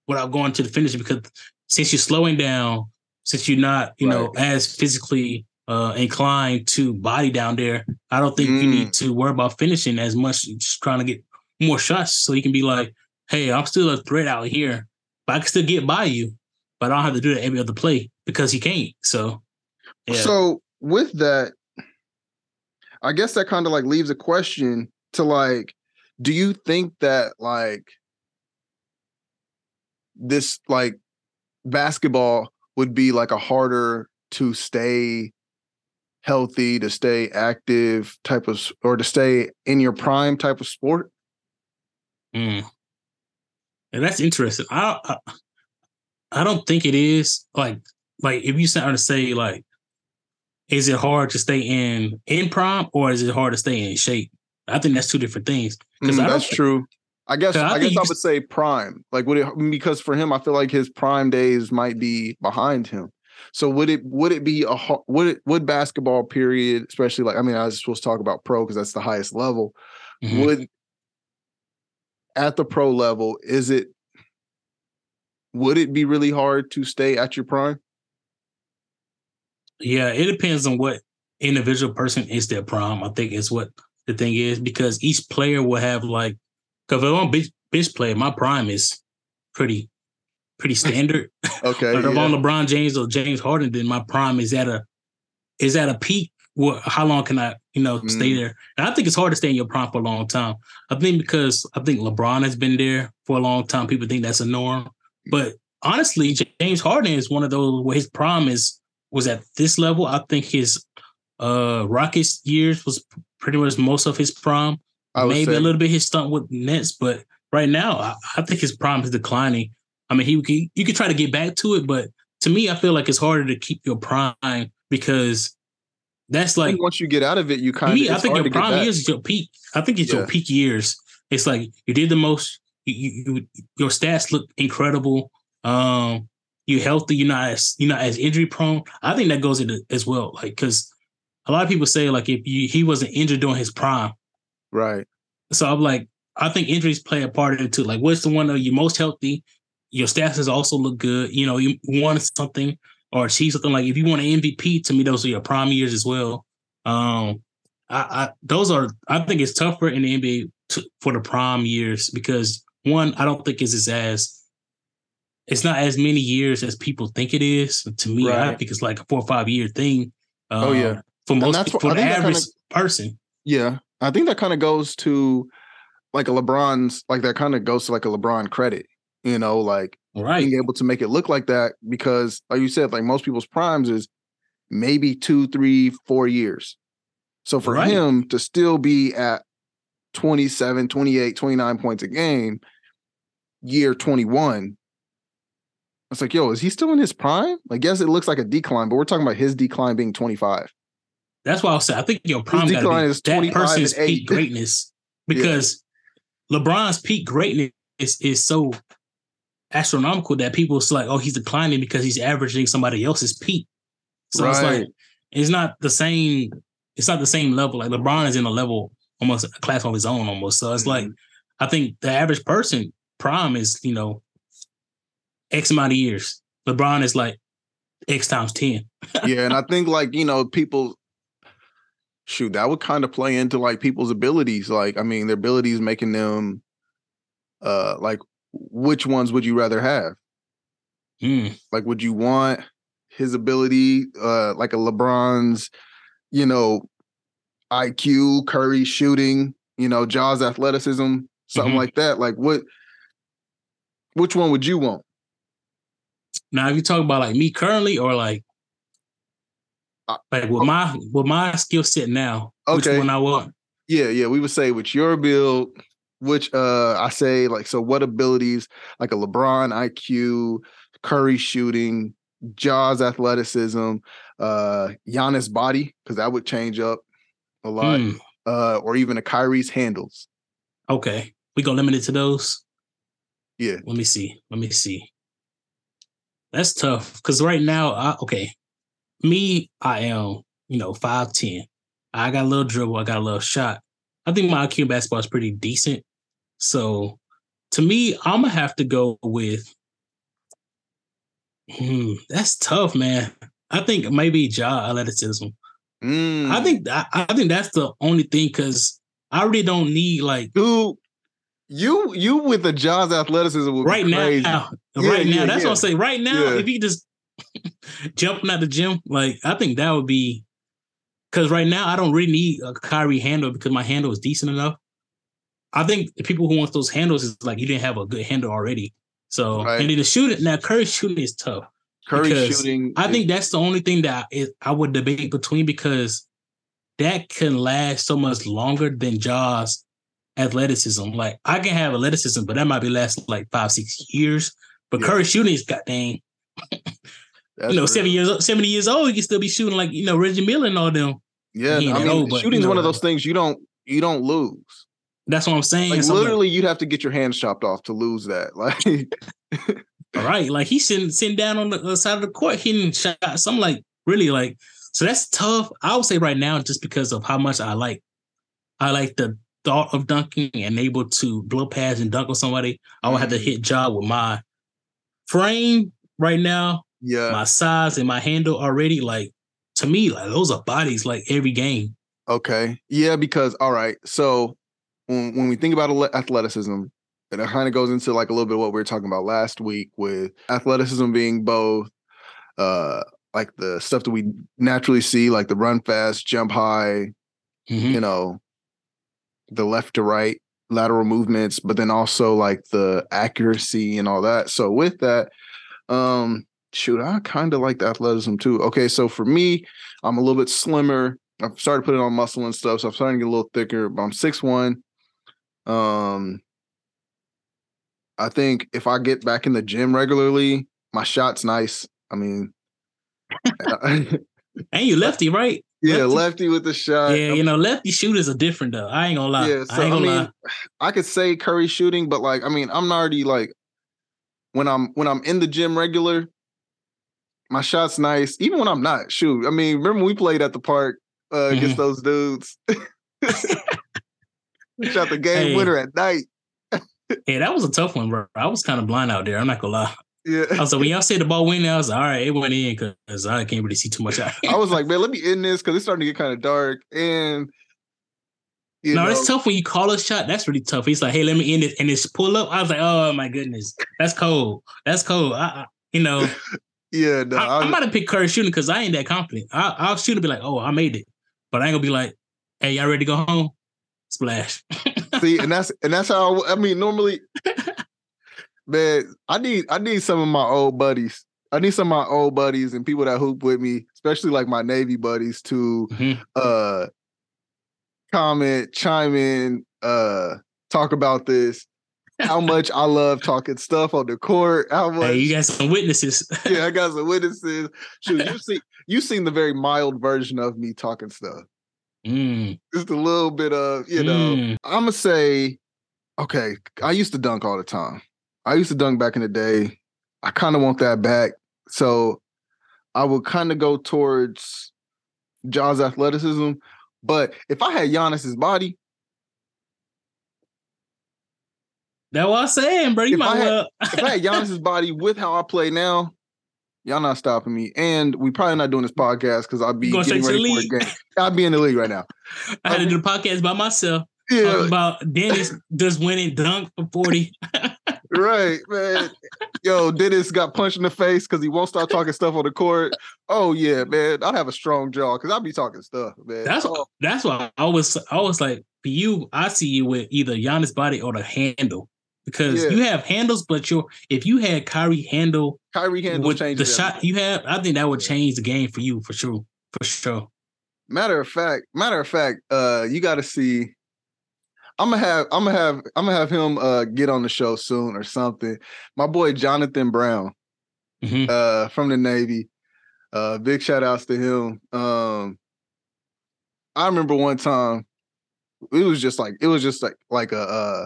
without going to the finish because since you're slowing down, since you're not, you know, as physically uh inclined to body down there, I don't think you Mm. need to worry about finishing as much. Just trying to get more shots so you can be like, hey, I'm still a threat out here, but I can still get by you, but I don't have to do that every other play because he can't. So yeah. So with that, I guess that kind of like leaves a question to like, do you think that like this like basketball would be like a harder to stay healthy, to stay active type of or to stay in your prime type of sport? Mm. And that's interesting. I, I I don't think it is like like if you start to say like, is it hard to stay in in prime or is it hard to stay in shape? I think that's two different things. 'Cause Mm, that's true. I guess I I, guess I would say prime. Like would it because for him, I feel like his prime days might be behind him. So would it would it be a would it would basketball period, especially like I mean I was supposed to talk about pro because that's the highest level. Mhm. Would at the pro level, is it would it be really hard to stay at your prime? Yeah, it depends on what individual person is their prime. I think is what the thing is because each player will have like because if I'm a bench, bench player, my prime is pretty pretty standard. Okay. But yeah. I'm LeBron James or James Harden, then my prime is at a is at a peak. What? How long can I, you know, stay Mm. there? And I think it's hard to stay in your prime for a long time. I think because I think LeBron has been there for a long time. People think that's a norm, but honestly, James Harden is one of those where his prime is was at this level. I think his uh Rockets years was pretty much most of his prime. I Maybe say- a little bit his stunt with Nets, but right now I, I think his prime is declining. I mean, he, he you could try to get back to it, but to me, I feel like it's harder to keep your prime because that's like once you get out of it, you kind of I think your prime years is your peak. I think it's Yeah. your peak years. It's like you did the most. You, you, you your stats look incredible. Um, you're healthy. You're not as you're not as injury prone. I think that goes into as well. Like because a lot of people say like if you, he wasn't injured during his prime, right. so I'm like, I think injuries play a part in it too. Like, what's the one that you're most healthy? Your stats also look good. You know, you won something or achieve something. Like, if you want an MVP, to me, those are your prime years as well. Um, I, I those are. I think it's tougher in the NBA to, for the prime years because one, I don't think it's as it's not as many years as people think it is. To me, I Right. think it's like a four or five year thing. Oh, yeah. Um, for most for I the that kinda- average person. Yeah. I think that kind of goes to like a LeBron's like that kind of goes to like a LeBron credit, you know, like Right. being able to make it look like that because like you said, like most people's primes is maybe two, three, four years. So for Right. him to still be at 27, 28, 29 points a game, year 21, It's like, yo, is he still in his prime? Like, yes, it looks like a decline, but we're talking about his decline being 25. That's why I said I think your prime His decline to is be that person's peak greatness because LeBron's peak greatness is, is so astronomical that people's like, oh, he's declining because he's averaging somebody else's peak. So it's like it's not the same. It's not the same level. Like LeBron is in a level almost a class of his own almost. So it's like Mhm. I think the average person prime is you know X amount of years. LeBron is like X times ten. yeah, and I think like you know people shoot that would kind of play into like people's abilities. Like I mean, their abilities making them uh like which ones would you rather have? Mm. Like, would you want his ability, uh, like a LeBron's, you know, IQ, Curry shooting, you know, Ja's athleticism, something Mhm. like that? Like, what? Which one would you want? Now, if you talk about like me currently, or like Uh, like with my with my skill set now, Okay. which one I want? Yeah, yeah, we would say with your build, which uh I say like so what abilities like a LeBron IQ, Curry shooting, Ja's athleticism, uh Giannis body, because that would change up a lot, Hmm, uh, or even a Kyrie's handles. okay, we gonna limit it to those. Yeah. Let me see. Let me see. That's tough because right now, I, okay, me, I am you know five ten. I got a little dribble. I got a little shot. I think my IQ in basketball is pretty decent. So to me, I'm gonna have to go with. Hmm, that's tough, man. I think maybe Ja athleticism. Mm. I think I, I think that's the only thing because I really don't need like dude, you you with the Ja's athleticism would right be crazy. now. Yeah, right now, that's yeah. what I'm saying. Right now, Yeah. if you just jumping out the gym, like I think that would be because right now I don't really need a Kyrie handle because my handle is decent enough. I think the people who want those handles is like you didn't have a good handle already. So Right. and then the shooting now Curry shooting is tough. Curry shooting. I is- think that's the only thing that I, I would debate between because that can last so much longer than Ja's athleticism. Like I can have athleticism, but that might be last like five, six years. But Yeah. Curry shooting is goddamn, you know. 70 years old, 70 years old, you can still be shooting like, you know, Reggie Miller and all them. Yeah, I mean, old, but, you shooting's know, one of those things you don't you don't lose. That's what I'm saying. Like So I'm like, literally, you'd have to get your hands chopped off to lose that. Like, all right. Like he's sitting sitting down on the other side of the court hitting shots. I'm like, really like, so that's tough. I would say right now, just because of how much I like, I like the thought of dunking and able to blow pads and dunk on somebody. I would have to Mhm. hit job with my frame right now, yeah, my size and my handle already. Like to me, like those are bodies like every game. Okay. Yeah, because all right. So when when we think about athleticism, and it kind of goes into like a little bit of what we were talking about last week with athleticism being both uh like the stuff that we naturally see, like the run fast, jump high, Mhm. you know, the left to right lateral movements, but then also like the accuracy and all that. So with that, um, shoot, I kind of like the athleticism too. Okay, so for me, I'm a little bit slimmer. I've started putting on muscle and stuff, so I'm starting to get a little thicker, but I'm six one. Um I think if I get back in the gym regularly, my shot's nice. I mean And you lefty, right? yeah, Lefty. lefty with the shot. yeah, you know, lefty shooters are different though. I ain't gonna lie. Yeah, I so ain't I, gonna mean, lie. I could say Curry shooting, but like, I mean, I'm already like when I'm when I'm in the gym regular, my shot's nice. Even when I'm not, shoot. I mean, remember we played at the park uh, against Mm-hmm. those dudes. we shot the game Hey. winner at night. Yeah, that was a tough one, bro. I was kind of blind out there. I'm not gonna lie. Yeah. I was like, when y'all said the ball went, I was like, all right, it went in because I can't really see too much. I was like, man, let me end this because it's starting to get kind of dark. And you no, know, it's tough when you call a shot. That's really tough. He's like, hey, let me end it, and it's pull up. I was like, oh my goodness, that's cold. That's cold. I, I, you know, yeah, no, I, I'm about to pick Curry shooting because I ain't that confident. I, I'll shoot and be like, oh, I made it, but I ain't gonna be like, hey, y'all ready to go home? Splash. See, and that's and that's how I mean. Normally, man, I need I need some of my old buddies. I need some of my old buddies and people that hoop with me, especially like my Navy buddies, to Mhm. uh comment, chime in, uh talk about this. how much I love talking stuff on the court. How much Hey, you got some witnesses. yeah, I got some witnesses. Shoot, you see, you seen the very mild version of me talking stuff. Mm, Just a little bit of, you know. mm. I'm gonna say, okay, I used to dunk all the time. I used to dunk back in the day. I kind of want that back. So I would kind of go towards Ja's athleticism. But if I had Giannis's body, That's what I'm saying, bro. You If might I had- well. if I had Giannis's body with how I play now, y'all not stopping me. And we probably not doing this podcast because I'll be getting ready the for a game. I'll be in the league right now. I had to do the um, podcast by myself. Yeah, about Dennis just winning dunk for 40. right, man. Yo, Dennis got punched in the face because he won't stop talking stuff on the court. Oh yeah, man. I'd have a strong jaw because I'd be talking stuff, man. That's oh, that's why I was I was like for you, I see you with either Giannis body or the handle. Because Yeah. you have handles, but your if you had Kyrie handle Kyrie handle with the shot everything. you have, I think that would change the game for you for sure. For sure. Matter of fact, matter of fact, uh, you got to see. I'm gonna have I'm gonna have I'm gonna have him uh get on the show soon or something. My boy Jonathan Brown. Mhm. uh from the Navy. Uh big shout outs to him. Um I remember one time it was just like it was just like like a uh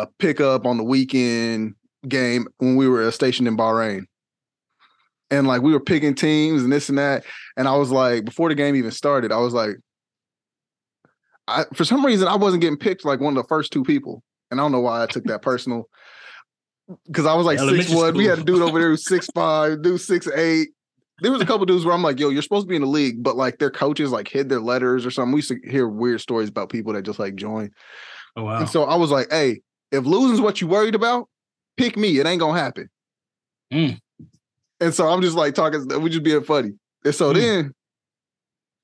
a pickup on the weekend game when we were stationed in Bahrain. And like we were picking teams and this and that. And I was like, before the game even started, I was like, I for some reason I wasn't getting picked like one of the first two people. And I don't know why I took that personal. Cause I was like Elementary six one. We had a dude over there who's six five, dude six eight. There was a couple dudes where I'm like, yo, you're supposed to be in the league, but like their coaches like hid their letters or something. We used to hear weird stories about people that just like join. Oh wow. And so I was like, hey, if losing's what you worried about, pick me. It ain't gonna happen. Mm. And so I'm just like talking, we just being funny. And so Mm. then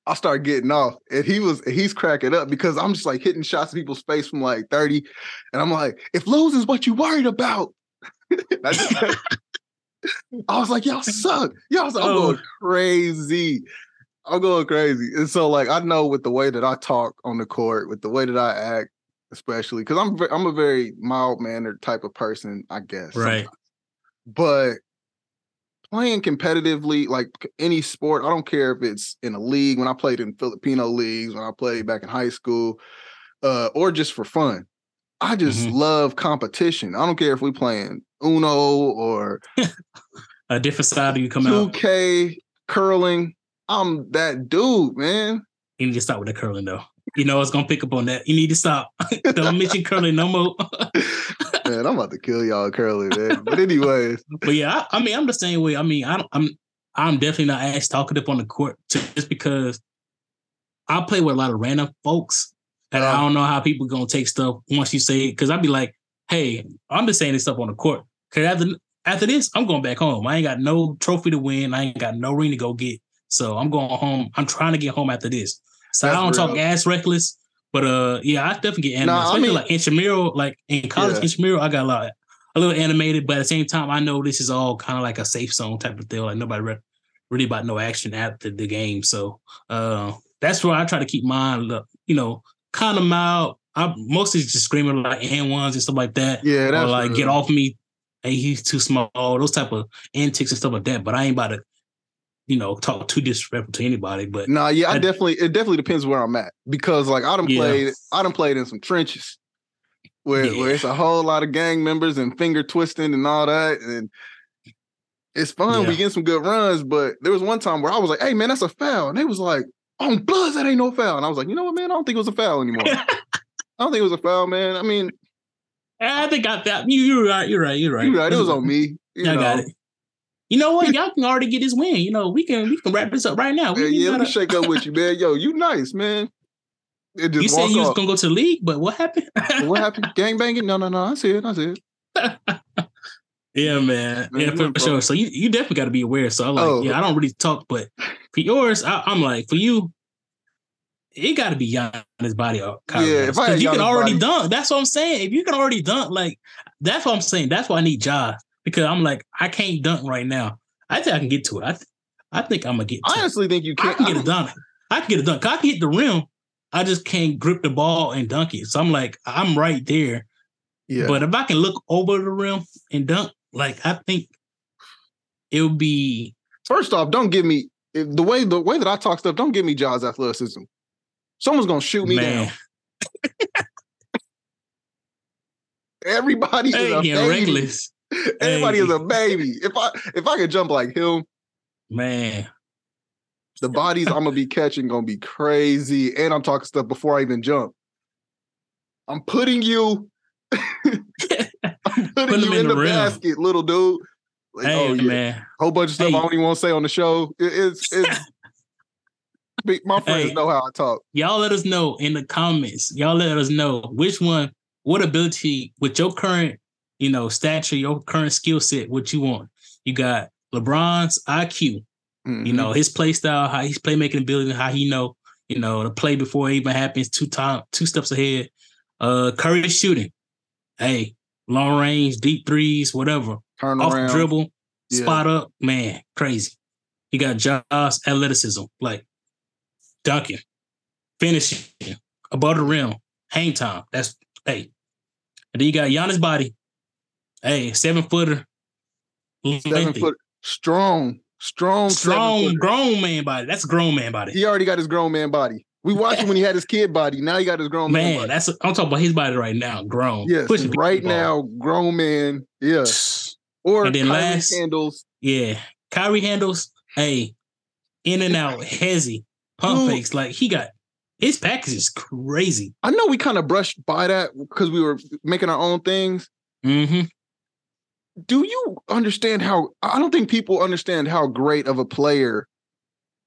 I start getting off, and he was he's cracking up because I'm just like hitting shots in people's face from like 30. And I'm like, if losing's what you worried about. I, just- I was like, y'all suck. Y'all suck. I'm Oh. going crazy. I'm going crazy. And so like I know with the way that I talk on the court, with the way that I act, especially because I'm I'm a very mild mannered type of person, I guess. Right. sometimes. But playing competitively, like any sport, I don't care if it's in a league. When I played in Filipino leagues, when I played back in high school, uh, or just for fun, I just Mhm. love competition. I don't care if we playing Uno or A different side you come out. 2K curling. I'm that dude, man. You need to start with the curling though. You know it's gonna pick up on that. You need to stop. Don't mention curly no more. man, I'm about to kill y'all curly, man. But anyways, But yeah, I, I mean, I'm the same way. I mean, I don't, I'm I'm definitely not as talkative on the court just because I play with a lot of random folks, and I Uh. don't know how people gonna take stuff once you say it. Because I'd be like, "Hey, I'm just saying this stuff on the court." Because after after this, I'm going back home. I ain't got no trophy to win. I ain't got no ring to go get. So I'm going home. I'm trying to get home after this. So That's I don't talk ass reckless. But uh, yeah, I definitely get animated. Nah, I mean- like intramural, like in college Yeah. intramural, I got a lot a little animated, but at the same time, I know this is all kind of like a safe zone type of deal. Like nobody re- really about no action after the game. So uh, that's where I try to keep mine, you know, kind of mild. I mostly just screaming like hand ones and stuff like that. yeah, or that's like real. get off me. Hey, he's too small. Those type of antics and stuff like that. But I ain't about to, you know, talk too disrespectful to anybody. But Nah, yeah, I, I- definitely it definitely depends where I'm at because like I done Yeah. played I done played in some trenches where where it's a whole lot of gang members and finger twisting and all that and it's fun. We get some good runs, but there was one time where I was like, "Hey man, that's a foul," and they was like, "On bloods, that ain't no foul," and I was like, "You know what, man? I don't think it was a foul anymore. I don't think it was a foul, man. I mean, I think I got that you you're right. You're right. You're right. You're right, it was on me. You I know. got it. You know what? Y'all can already get this win. You know, we can we can wrap this up right now. We, Yeah, we yeah, let me gotta- shake up with you, man. Yo, you nice, man. Just you said you was gonna go to the league, but what happened? what happened? Gang banging? No, no, no. I see it. I see it. yeah, man. Man, yeah, for, sure. So you, you definitely got to be aware. So I like, Oh. yeah, I don't really talk, but for yours, I, I'm like, for you, it got to be Giannis body or Kyrie. Yeah, if I Because you can already body- dunk. That's what I'm saying. If you can already dunk, like that's what I'm saying. That's why I need Ja because I'm like, I can't dunk right now. I think I can get to it. I, th- I think I'm gonna get. To I it. honestly think you can't. can get it done. I can get it done. 'Cause I can hit the rim. I just can't grip the ball and dunk it. So I'm like, I'm right there. Yeah. But if I can look over the rim and dunk, like I think it would be First off, don't give me the way the way that I talk stuff. Don't give me Ja's athleticism. Someone's gonna shoot me man. down. Everybody is a baby. reckless. Everybody is a baby. If I if I could jump like him, Man. the bodies I'm gonna be catching gonna be crazy. And I'm talking stuff before I even jump. I'm putting you. I'm putting Put you in in the the, basket, little dude. Like, Hey oh yeah, man. whole bunch of stuff Hey. I don't even want to say on the show. It- it's it's. My friends Hey. know how I talk. Y'all let us know in the comments. Y'all let us know which one, what ability with your current, you know, stature, your current skill set, what you want. You got LeBron's IQ, Mhm. you know, his play style, how he's playmaking ability, how he know, you know, the play before it even happens, two time, two steps ahead. Uh Curry's shooting. Hey, long range, deep threes, whatever. turn Off around. dribble, Yeah. spot up, man, crazy. You got Ja's athleticism, like dunking, finishing, above the rim, hang time. That's hey. And then you got Giannis body. Hey, seven footer. Seven foot strong, strong, strong, grown man body. That's a grown man body. He already got his grown man body. We watched him when he had his kid body. Now he got his grown man, man, body. that's I'm talking about his body right now, grown. Yes, Pushing right now, grown man. Yeah. Or And then Kyrie last- handles. Yeah. Kyrie handles, hey, in and out, hezzy, pump Dude. fakes. Like he got his package is crazy. I know we kind of brushed by that because we were making our own things. hmm Do you understand how? I don't think people understand how great of a player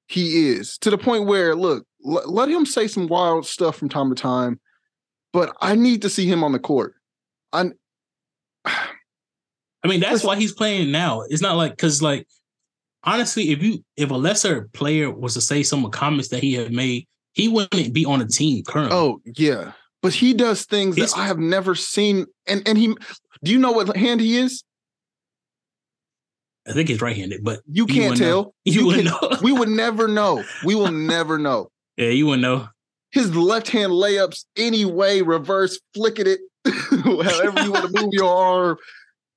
he is to the point where, look, l- let him say some wild stuff from time to time, but I need to see him on the court. I I mean, that's why he's playing now. It's not like because like honestly, if you if a lesser player was to say some of the comments that he had made, he wouldn't be on a team currently. Oh yeah, but he does things He's- that I have never seen. And and he, do you know what hand he is? I think he's right handed, but You can't wouldn't know. tell. You, wouldn't know. We would never know. We will never know. yeah, you wouldn't know. His left hand layups anyway, reverse, flicking it, however you want to move your arm,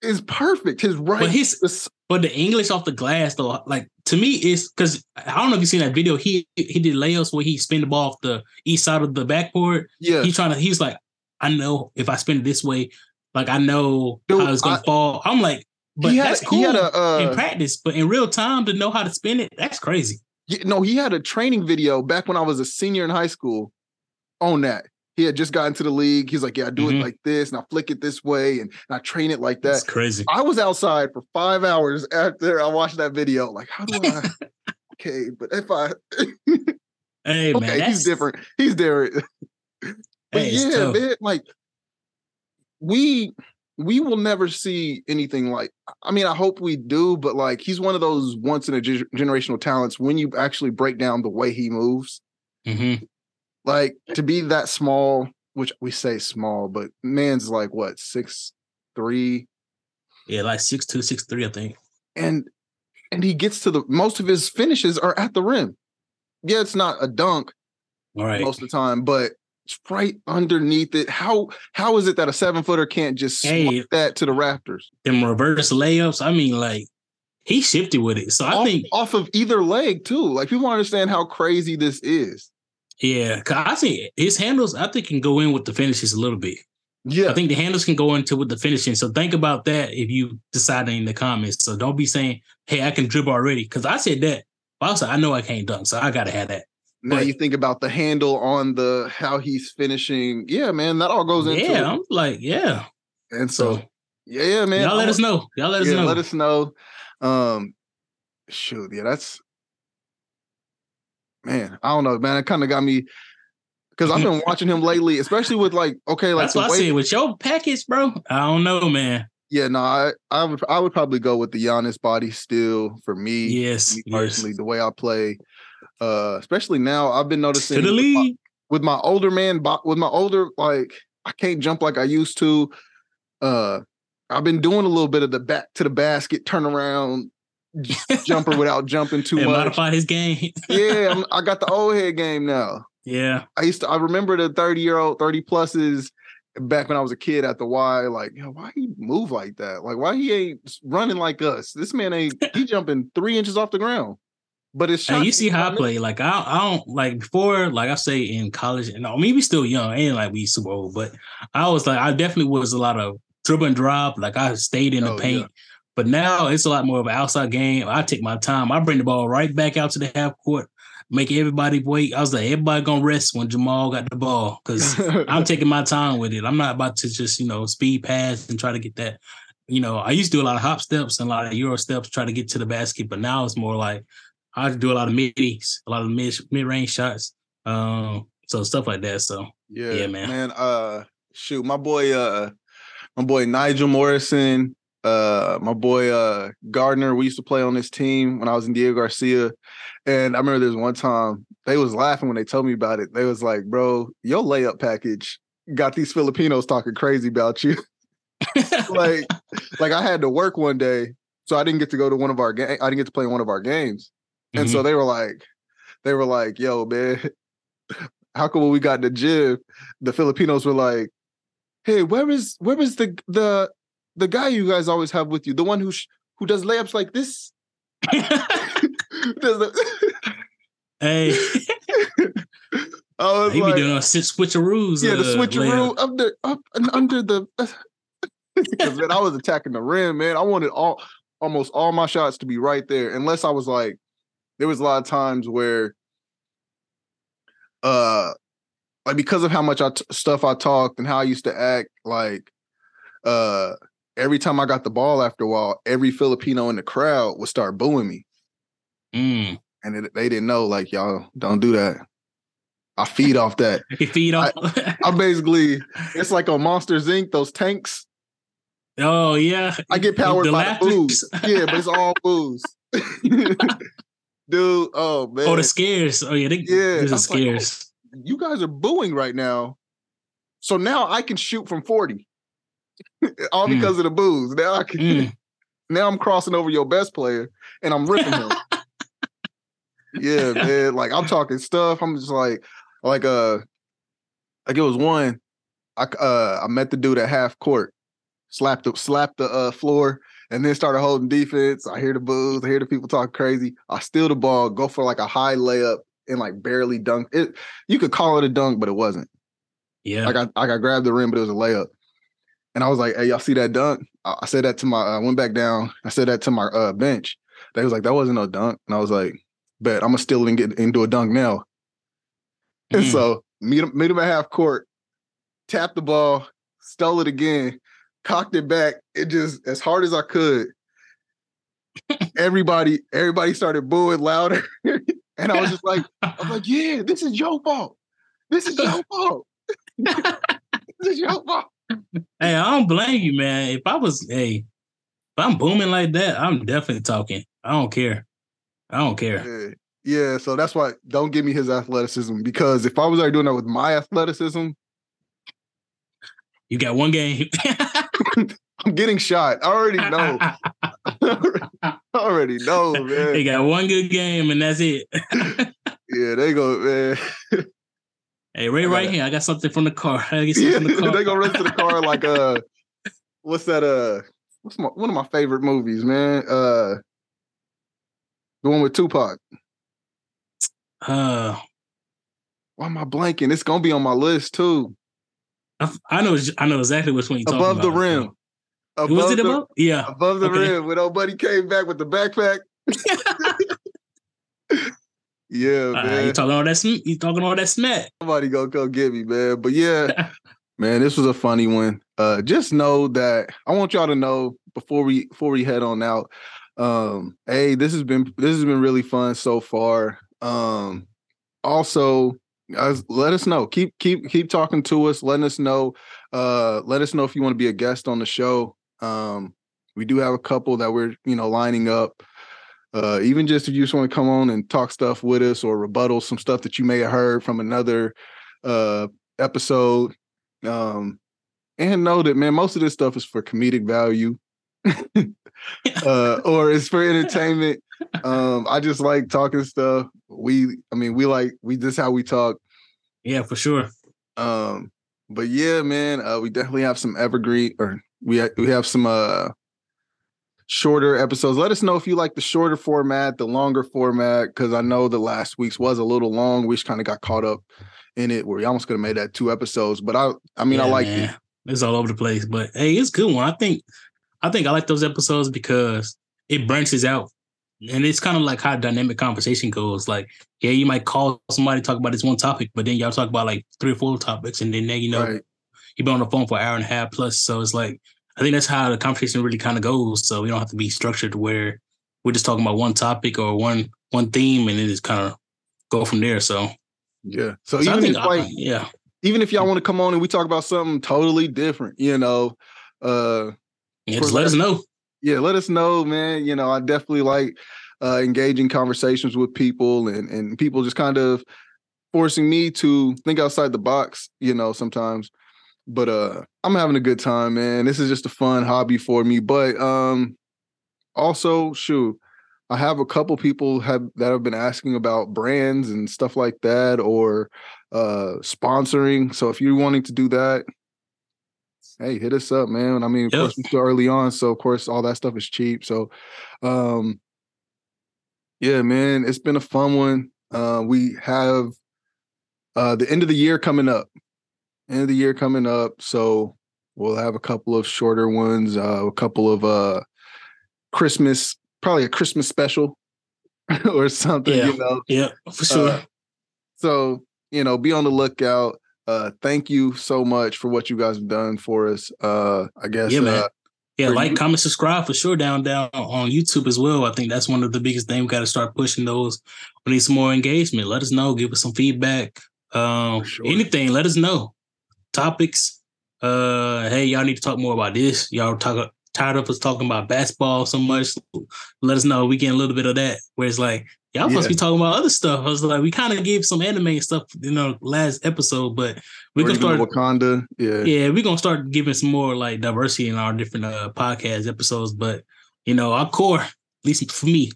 is perfect. His right, But his this- but the English off the glass though, like to me, is because I don't know if you've seen that video. He he did layups where he spin the ball off the east side of the backboard. yeah, He's trying to. He's like, I know if I spin it this way, like I know Dude, how it's gonna I- fall. I'm like, but he had that's he cool. had a in uh, practice, but in real time to know how to spin it, that's crazy. no, he had a training video back when I was a senior in high school on that. He had just gotten to the league. He's like, yeah, I do Mhm. it like this, and I flick it this way, and, and I train it like that. That's crazy. I was outside for five hours after I watched that video. Like, how do I? okay, but if I Hey man, okay, he's different. He's different. but Hey, yeah, man, like we we will never see anything like. I mean, I hope we do, but like he's one of those once in a ge- generational talents. When you actually break down the way he moves, Mhm. like to be that small, which we say small, but man's like what six three, Yeah, like six two, six three, I think. and and he gets to the most of his finishes are at the rim. Yeah, it's not a dunk, All right. most of the time, but right underneath it. How how is it that a seven footer can't just Hey. that to the Raptors? Them reverse layups. I mean, like he shifted with it. So I off, think, off of either leg too? Like people understand how crazy this is. yeah, 'cause I think his handles, I think can go in with the finishes a little bit. Yeah, I think the handles can go into with the finishing. So think about that if you decide in the comments. So don't be saying, "Hey, I can dribble already," because I said that. But also, I know I can't dunk, so I gotta have that. Now but- you think about the handle on the how he's finishing. Yeah, man, that all goes into Yeah, it. I'm like, yeah. And so, So yeah, yeah, man. y'all let us know. Y'all let us yeah, know. let us know. Um, shoot, yeah, that's man. I don't know, man. It kind of got me because I've been watching him lately, especially with like, okay, like That's what I said with your package, bro. I don't know, man. Yeah, no, I, I would, I would probably go with the Giannis body still for me. Yes, me yes. personally, the way I play, uh, especially now, I've been noticing with my- with my older man, with my older, like I can't jump like I used to. Uh, I've been doing a little bit of the back to the basket, turn around jumper without jumping too and much. modify his game. yeah, I'm, I got the old head game now. yeah. I used to, I remember the 30 year old, 30 pluses back when I was a kid at the Y, like, you know, why he move like that? Like, why he ain't running like us? This man ain't he jumping three inches off the ground. But it's and you see how I play. Like I, I don't like before, like I say in college, and oh, I mean we still young, ain't like we super old, but I was like I definitely was a lot of dribble and drop. Like I stayed in the oh, paint. Yeah. But now it's a lot more of an outside game. I take my time. I bring the ball right back out to the half court make everybody wait. I was like, everybody gonna rest when Jamal got the ball because I'm taking my time with it. I'm not about to just you know speed pass and try to get that. You know, I used to do a lot of hop steps and a lot of euro steps try to get to the basket, but now it's more like I had to do a lot of middies, a lot of mid mid range shots, um, so stuff like that. So yeah, yeah, man, man. Uh, shoot, my boy, uh, my boy Nigel Morrison, uh my boy uh Gardner, we used to play on this team when I was in Diego Garcia. And I remember there's one time they was laughing when they told me about it. They was like, bro, your layup package got these Filipinos talking crazy about you. like, like I had to work one day, so I didn't get to go to one of our games. I didn't get to play in one of our games. And mm-hmm. so they were like, they were like, yo, man, how come when we got in the gym, the Filipinos were like, hey, where is where is the the the guy you guys always have with you, the one who sh- who does layups like this. hey. I was he like, be doing a switcheroos. Yeah, the uh, switcheroo up the up and under the. Because man, I was attacking the rim, man. I wanted all almost all my shots to be right there, unless I was like, there was a lot of times where, uh, like because of how much I t- stuff I talked and how I used to act, like, uh, every time I got the ball after a while, every Filipino in the crowd would start booing me. Mm. And it, they didn't know, like, y'all don't do that. I feed off that. you feed off. I, I, basically, it's like on Monsters Inc. Those tanks. Oh yeah. I get powered the by the booze. Yeah, but it's all booze. Dude, oh man. Oh, the scares. Oh yeah, they, yeah. There's the scares. Like, oh, you guys are booing right now. So now I can shoot from 40. all mm. because of the booze. Now I can. Mm. Now I'm crossing over your best player and I'm ripping him. yeah, man. Like I'm talking stuff. I'm just like, like uh, like it was one. I uh I met the dude at half court, slapped the slapped the uh floor, and then started holding defense. I hear the booze. I hear the people talk crazy. I steal the ball, go for like a high layup, and like barely dunk it. You could call it a dunk, but it wasn't. Yeah, I got I got grabbed the rim, but it was a layup. And I was like, "Hey, y'all see that dunk?" I said that to my. I went back down. I said that to my uh, bench. They was like, "That wasn't no dunk," and I was like, "Bet I'm gonna steal it and get into a dunk now." Mm. And so meet him, meet him at half court, tap the ball, stole it again, cocked it back. It just as hard as I could. everybody, everybody started booing louder, and I was just like, "I'm like, yeah, this is your fault. This is your fault. this is your fault." hey, I don't blame you, man. If I was, hey, if I'm booming like that, I'm definitely talking. I don't care. I don't care. Yeah, yeah so that's why don't give me his athleticism because if I was already doing that with my athleticism, you got one game. I'm getting shot. I already know. I already know, man. They got one good game and that's it. yeah, they go, man. Hey, Ray, right here. I got something from the car. I get yeah, from the car. they gonna run to the car like uh, what's that? Uh, what's my one of my favorite movies, man? Uh, the one with Tupac. Uh, why am I blanking? It's gonna be on my list too. I, I know. I know exactly which one you're above about. Above the rim. Above was it above? The, yeah, above the okay. rim. When old buddy came back with the backpack. Yeah, uh, man. You talking all that? Sm- you talking all that smack? Somebody gonna go get me, man. But yeah, man, this was a funny one. Uh, just know that I want y'all to know before we before we head on out. Um, hey, this has been this has been really fun so far. Um, also, let us know. Keep keep keep talking to us. Letting us know. Uh, let us know if you want to be a guest on the show. Um, we do have a couple that we're you know lining up uh, even just if you just want to come on and talk stuff with us or rebuttal some stuff that you may have heard from another uh, episode. Um, and know that man, most of this stuff is for comedic value. uh, or it's for entertainment. Um, I just like talking stuff. We, I mean, we like we this how we talk. Yeah, for sure. Um, but yeah, man, uh, we definitely have some evergreen or we ha- we have some uh shorter episodes. Let us know if you like the shorter format, the longer format, because I know the last week's was a little long. We just kind of got caught up in it where we almost could have made that two episodes. But I I mean Yeah, I like it. It's all over the place, but hey, it's a good one. I think I think I like those episodes because it branches out. And it's kind of like how dynamic conversation goes. Like, yeah, you might call somebody talk about this one topic, but then y'all talk about like three or four topics, and then you know Right. you've been on the phone for an hour and a half plus. So it's like I think that's how the conversation really kind of goes. So we don't have to be structured where we're just talking about one topic or one one theme, and then just kind of go from there. So, Yeah. So, so I even think if I- like yeah, even if y'all want to come on and we talk about something totally different, you know, uh yeah, just let us know. yeah, let us know, man. You know, I definitely like uh engaging conversations with people and and people just kind of forcing me to think outside the box, you know, sometimes. But uh I'm having a good time, man. This is just a fun hobby for me. But um also, shoot, I have a couple people have that have been asking about brands and stuff like that or uh sponsoring. So if you're wanting to do that, hey, hit us up, man. I mean, of course, we're still early on, so of course, all that stuff is cheap. So, um, yeah, man, it's been a fun one. Uh, we have uh the end of the year coming up. End of the year coming up, so we'll have a couple of shorter ones, uh, a couple of uh Christmas, probably a Christmas special or something, Yeah. you know. Yeah, for sure. Uh, so, you know, be on the lookout. Uh thank you so much for what you guys have done for us. Uh I guess Yeah, man. uh Yeah, like, you- comment, subscribe for sure down down on YouTube as well. I think that's one of the biggest things. We got to start pushing those. We need some more engagement. Let us know. Give us some feedback. Um, sure. anything. Let us know. Topics. Uh, hey, y'all need to talk more about this. Y'all talk tired of us talking about basketball so much. Let us know. We get a little bit of that. Where it's like y'all supposed to be talking about other stuff. I was like, we kind of gave some anime and stuff, you know, last episode, but we or can even start Wakanda. Yeah. yeah, we're gonna start giving some more like diversity in our different uh podcast episodes. But you know, our core, at least for me,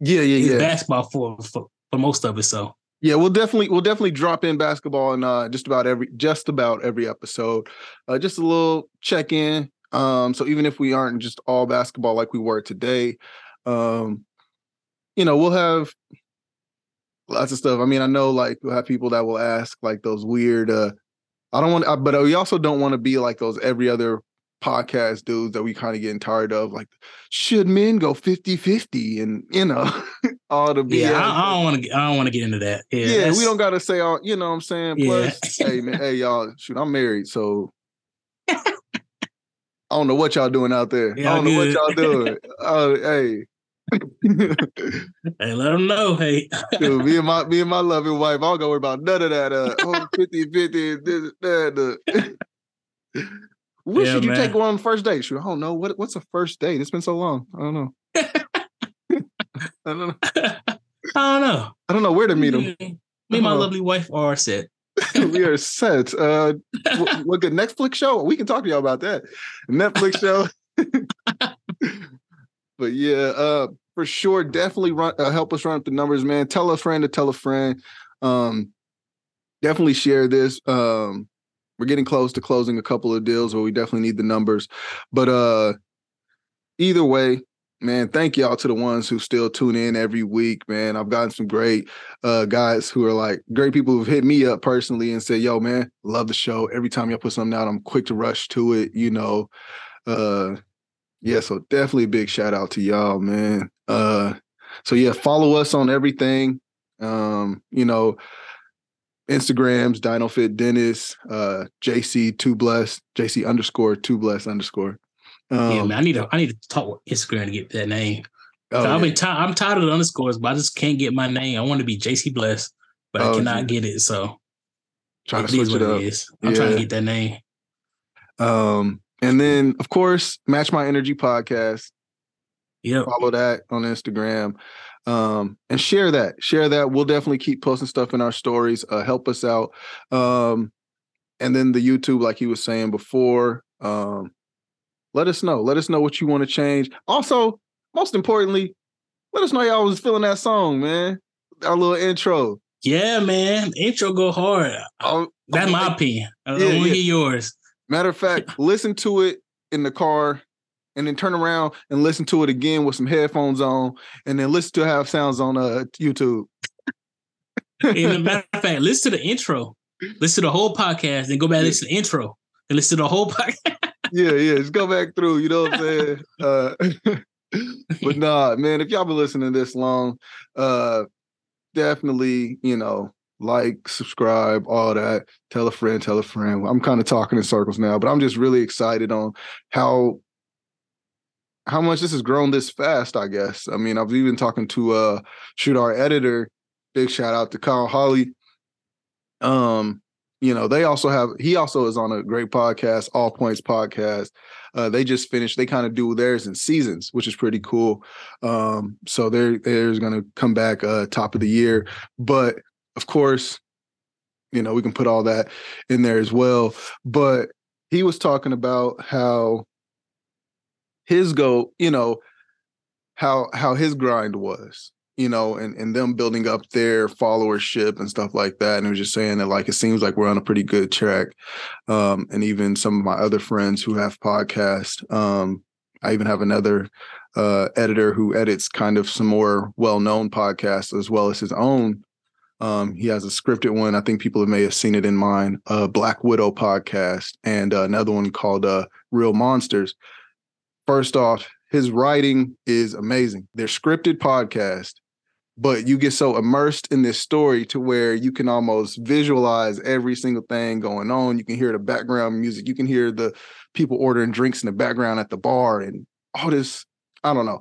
Yeah, yeah, yeah. basketball for, for for most of it. So Yeah, we'll definitely we'll definitely drop in basketball in uh just about every just about every episode. Uh just a little check in. Um so even if we aren't just all basketball like we were today, um you know, we'll have lots of stuff. I mean, I know like we'll have people that will ask like those weird uh I don't want uh, but we also don't want to be like those every other podcast dudes that we kind of getting tired of like should men go 50-50 and you know all the yeah, I, I don't want to. I don't want to get into that. Yeah, Yeah, we don't gotta say all. You know what I'm saying? Yeah. Plus, hey man, hey y'all, shoot, I'm married, so I don't know what y'all doing out there. I don't know what y'all doing. Oh, hey. Hey, let them know. Hey, Dude, me and my me and my loving wife, I'll go worry about none of that. Uh, oh, 50 50, this, that. Uh. What Yeah, should you man. take on the first date? Shoot, I don't know. What what's a first date? It's been so long. I don't know. I don't know. I don't know. I don't know where to meet him. Me and my Uh-huh. lovely wife are set. we are set. Uh, what good Netflix show? We can talk to y'all about that. Netflix show. but yeah, uh, for sure, definitely run. Uh, help us run up the numbers, man. Tell a friend to tell a friend. Um, definitely share this. Um, we're getting close to closing a couple of deals where we definitely need the numbers. But uh, either way, man, thank y'all to the ones who still tune in every week, man. I've gotten some great uh guys who are like great people who've hit me up personally and said, yo, man, love the show. Every time y'all put something out, I'm quick to rush to it, you know. Uh yeah, so definitely a big shout out to y'all, man. Uh so yeah, follow us on everything. Um, you know, Instagrams, DinoFit Dennis, uh, JC two bless, JC underscore two bless underscore. Um, yeah, man. I need to. I need to talk with Instagram to get that name. oh, I've yeah. been. ti- I'm tired of the underscores, but I just can't get my name. I want to be JC Bless, but Oh, I cannot yeah. get it. So trying to switch it what up. it is. I'm trying to get that name. Um, and then of course, Match My Energy podcast. Yeah, Follow that on Instagram. Um, and share that. Share that. We'll definitely keep posting stuff in our stories. Uh, help us out. Um, and then the YouTube, like he was saying before. Um, let us know. Let us know what you want to change. Also, most importantly, let us know y'all was feeling that song, man. Our little intro. Yeah, man. Intro go hard. Oh, That's my opinion. I yeah, want to hear yours. Matter of fact, listen to it in the car and then turn around and listen to it again with some headphones on and then listen to have sounds on uh YouTube. In a matter of fact, listen to the intro. Listen to the whole podcast, then go back and listen to the intro and listen to the whole podcast. Yeah, yeah. Just go back through, you know what I'm saying? Uh but nah, man, if y'all been listening this long, uh definitely, you know, like, subscribe, all that. Tell a friend, tell a friend. I'm kind of talking in circles now, but I'm just really excited on how how much this has grown this fast, I guess. I mean, I've even talking to uh shoot our editor, big shout out to Kyle Holly. Um, you know, they also have he also is on a great podcast, All Points Podcast. Uh, they just finished, they kind of do theirs in seasons, which is pretty cool. Um, so they're they're gonna come back uh top of the year. But of course, you know, we can put all that in there as well. But he was talking about how his go, you know, how how his grind was, you know, and, and them building up their followership and stuff like that. And he was just saying that like it seems like we're on a pretty good track. Um, and even some of my other friends who have podcasts, um, I even have another uh, editor who edits kind of some more well-known podcasts as well as his own um, he has a scripted one. I think people may have seen it in mine, uh, Black Widow podcast, and uh, another one called uh, Real Monsters. First off, his writing is amazing. They're scripted podcast, but you get so immersed in this story to where you can almost visualize every single thing going on. You can hear the background music. You can hear the people ordering drinks in the background at the bar and all this. I don't know.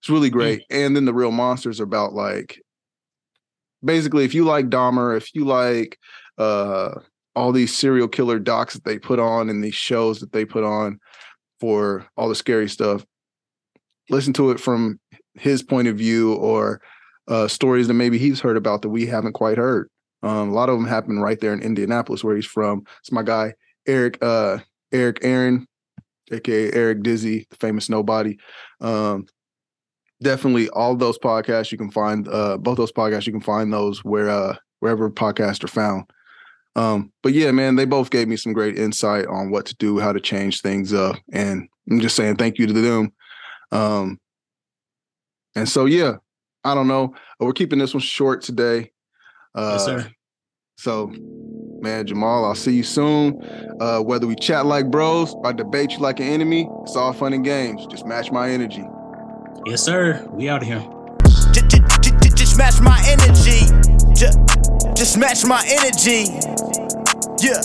It's really great. And then the real monsters are about like basically if you like Dahmer, if you like uh all these serial killer docs that they put on and these shows that they put on for all the scary stuff, listen to it from his point of view or uh, stories that maybe he's heard about that we haven't quite heard. Um, a lot of them happen right there in Indianapolis, where he's from. It's my guy Eric uh, Eric Aaron, aka Eric Dizzy, the famous nobody. Um, definitely all those podcasts you can find uh both those podcasts you can find those where uh wherever podcasts are found um but yeah man they both gave me some great insight on what to do how to change things up and i'm just saying thank you to them um and so yeah i don't know we're keeping this one short today uh yes, sir. so man jamal i'll see you soon uh whether we chat like bros or debate you like an enemy it's all fun and games just match my energy Yes, sir. We out of here. Just match my energy. Just match my energy. Yeah.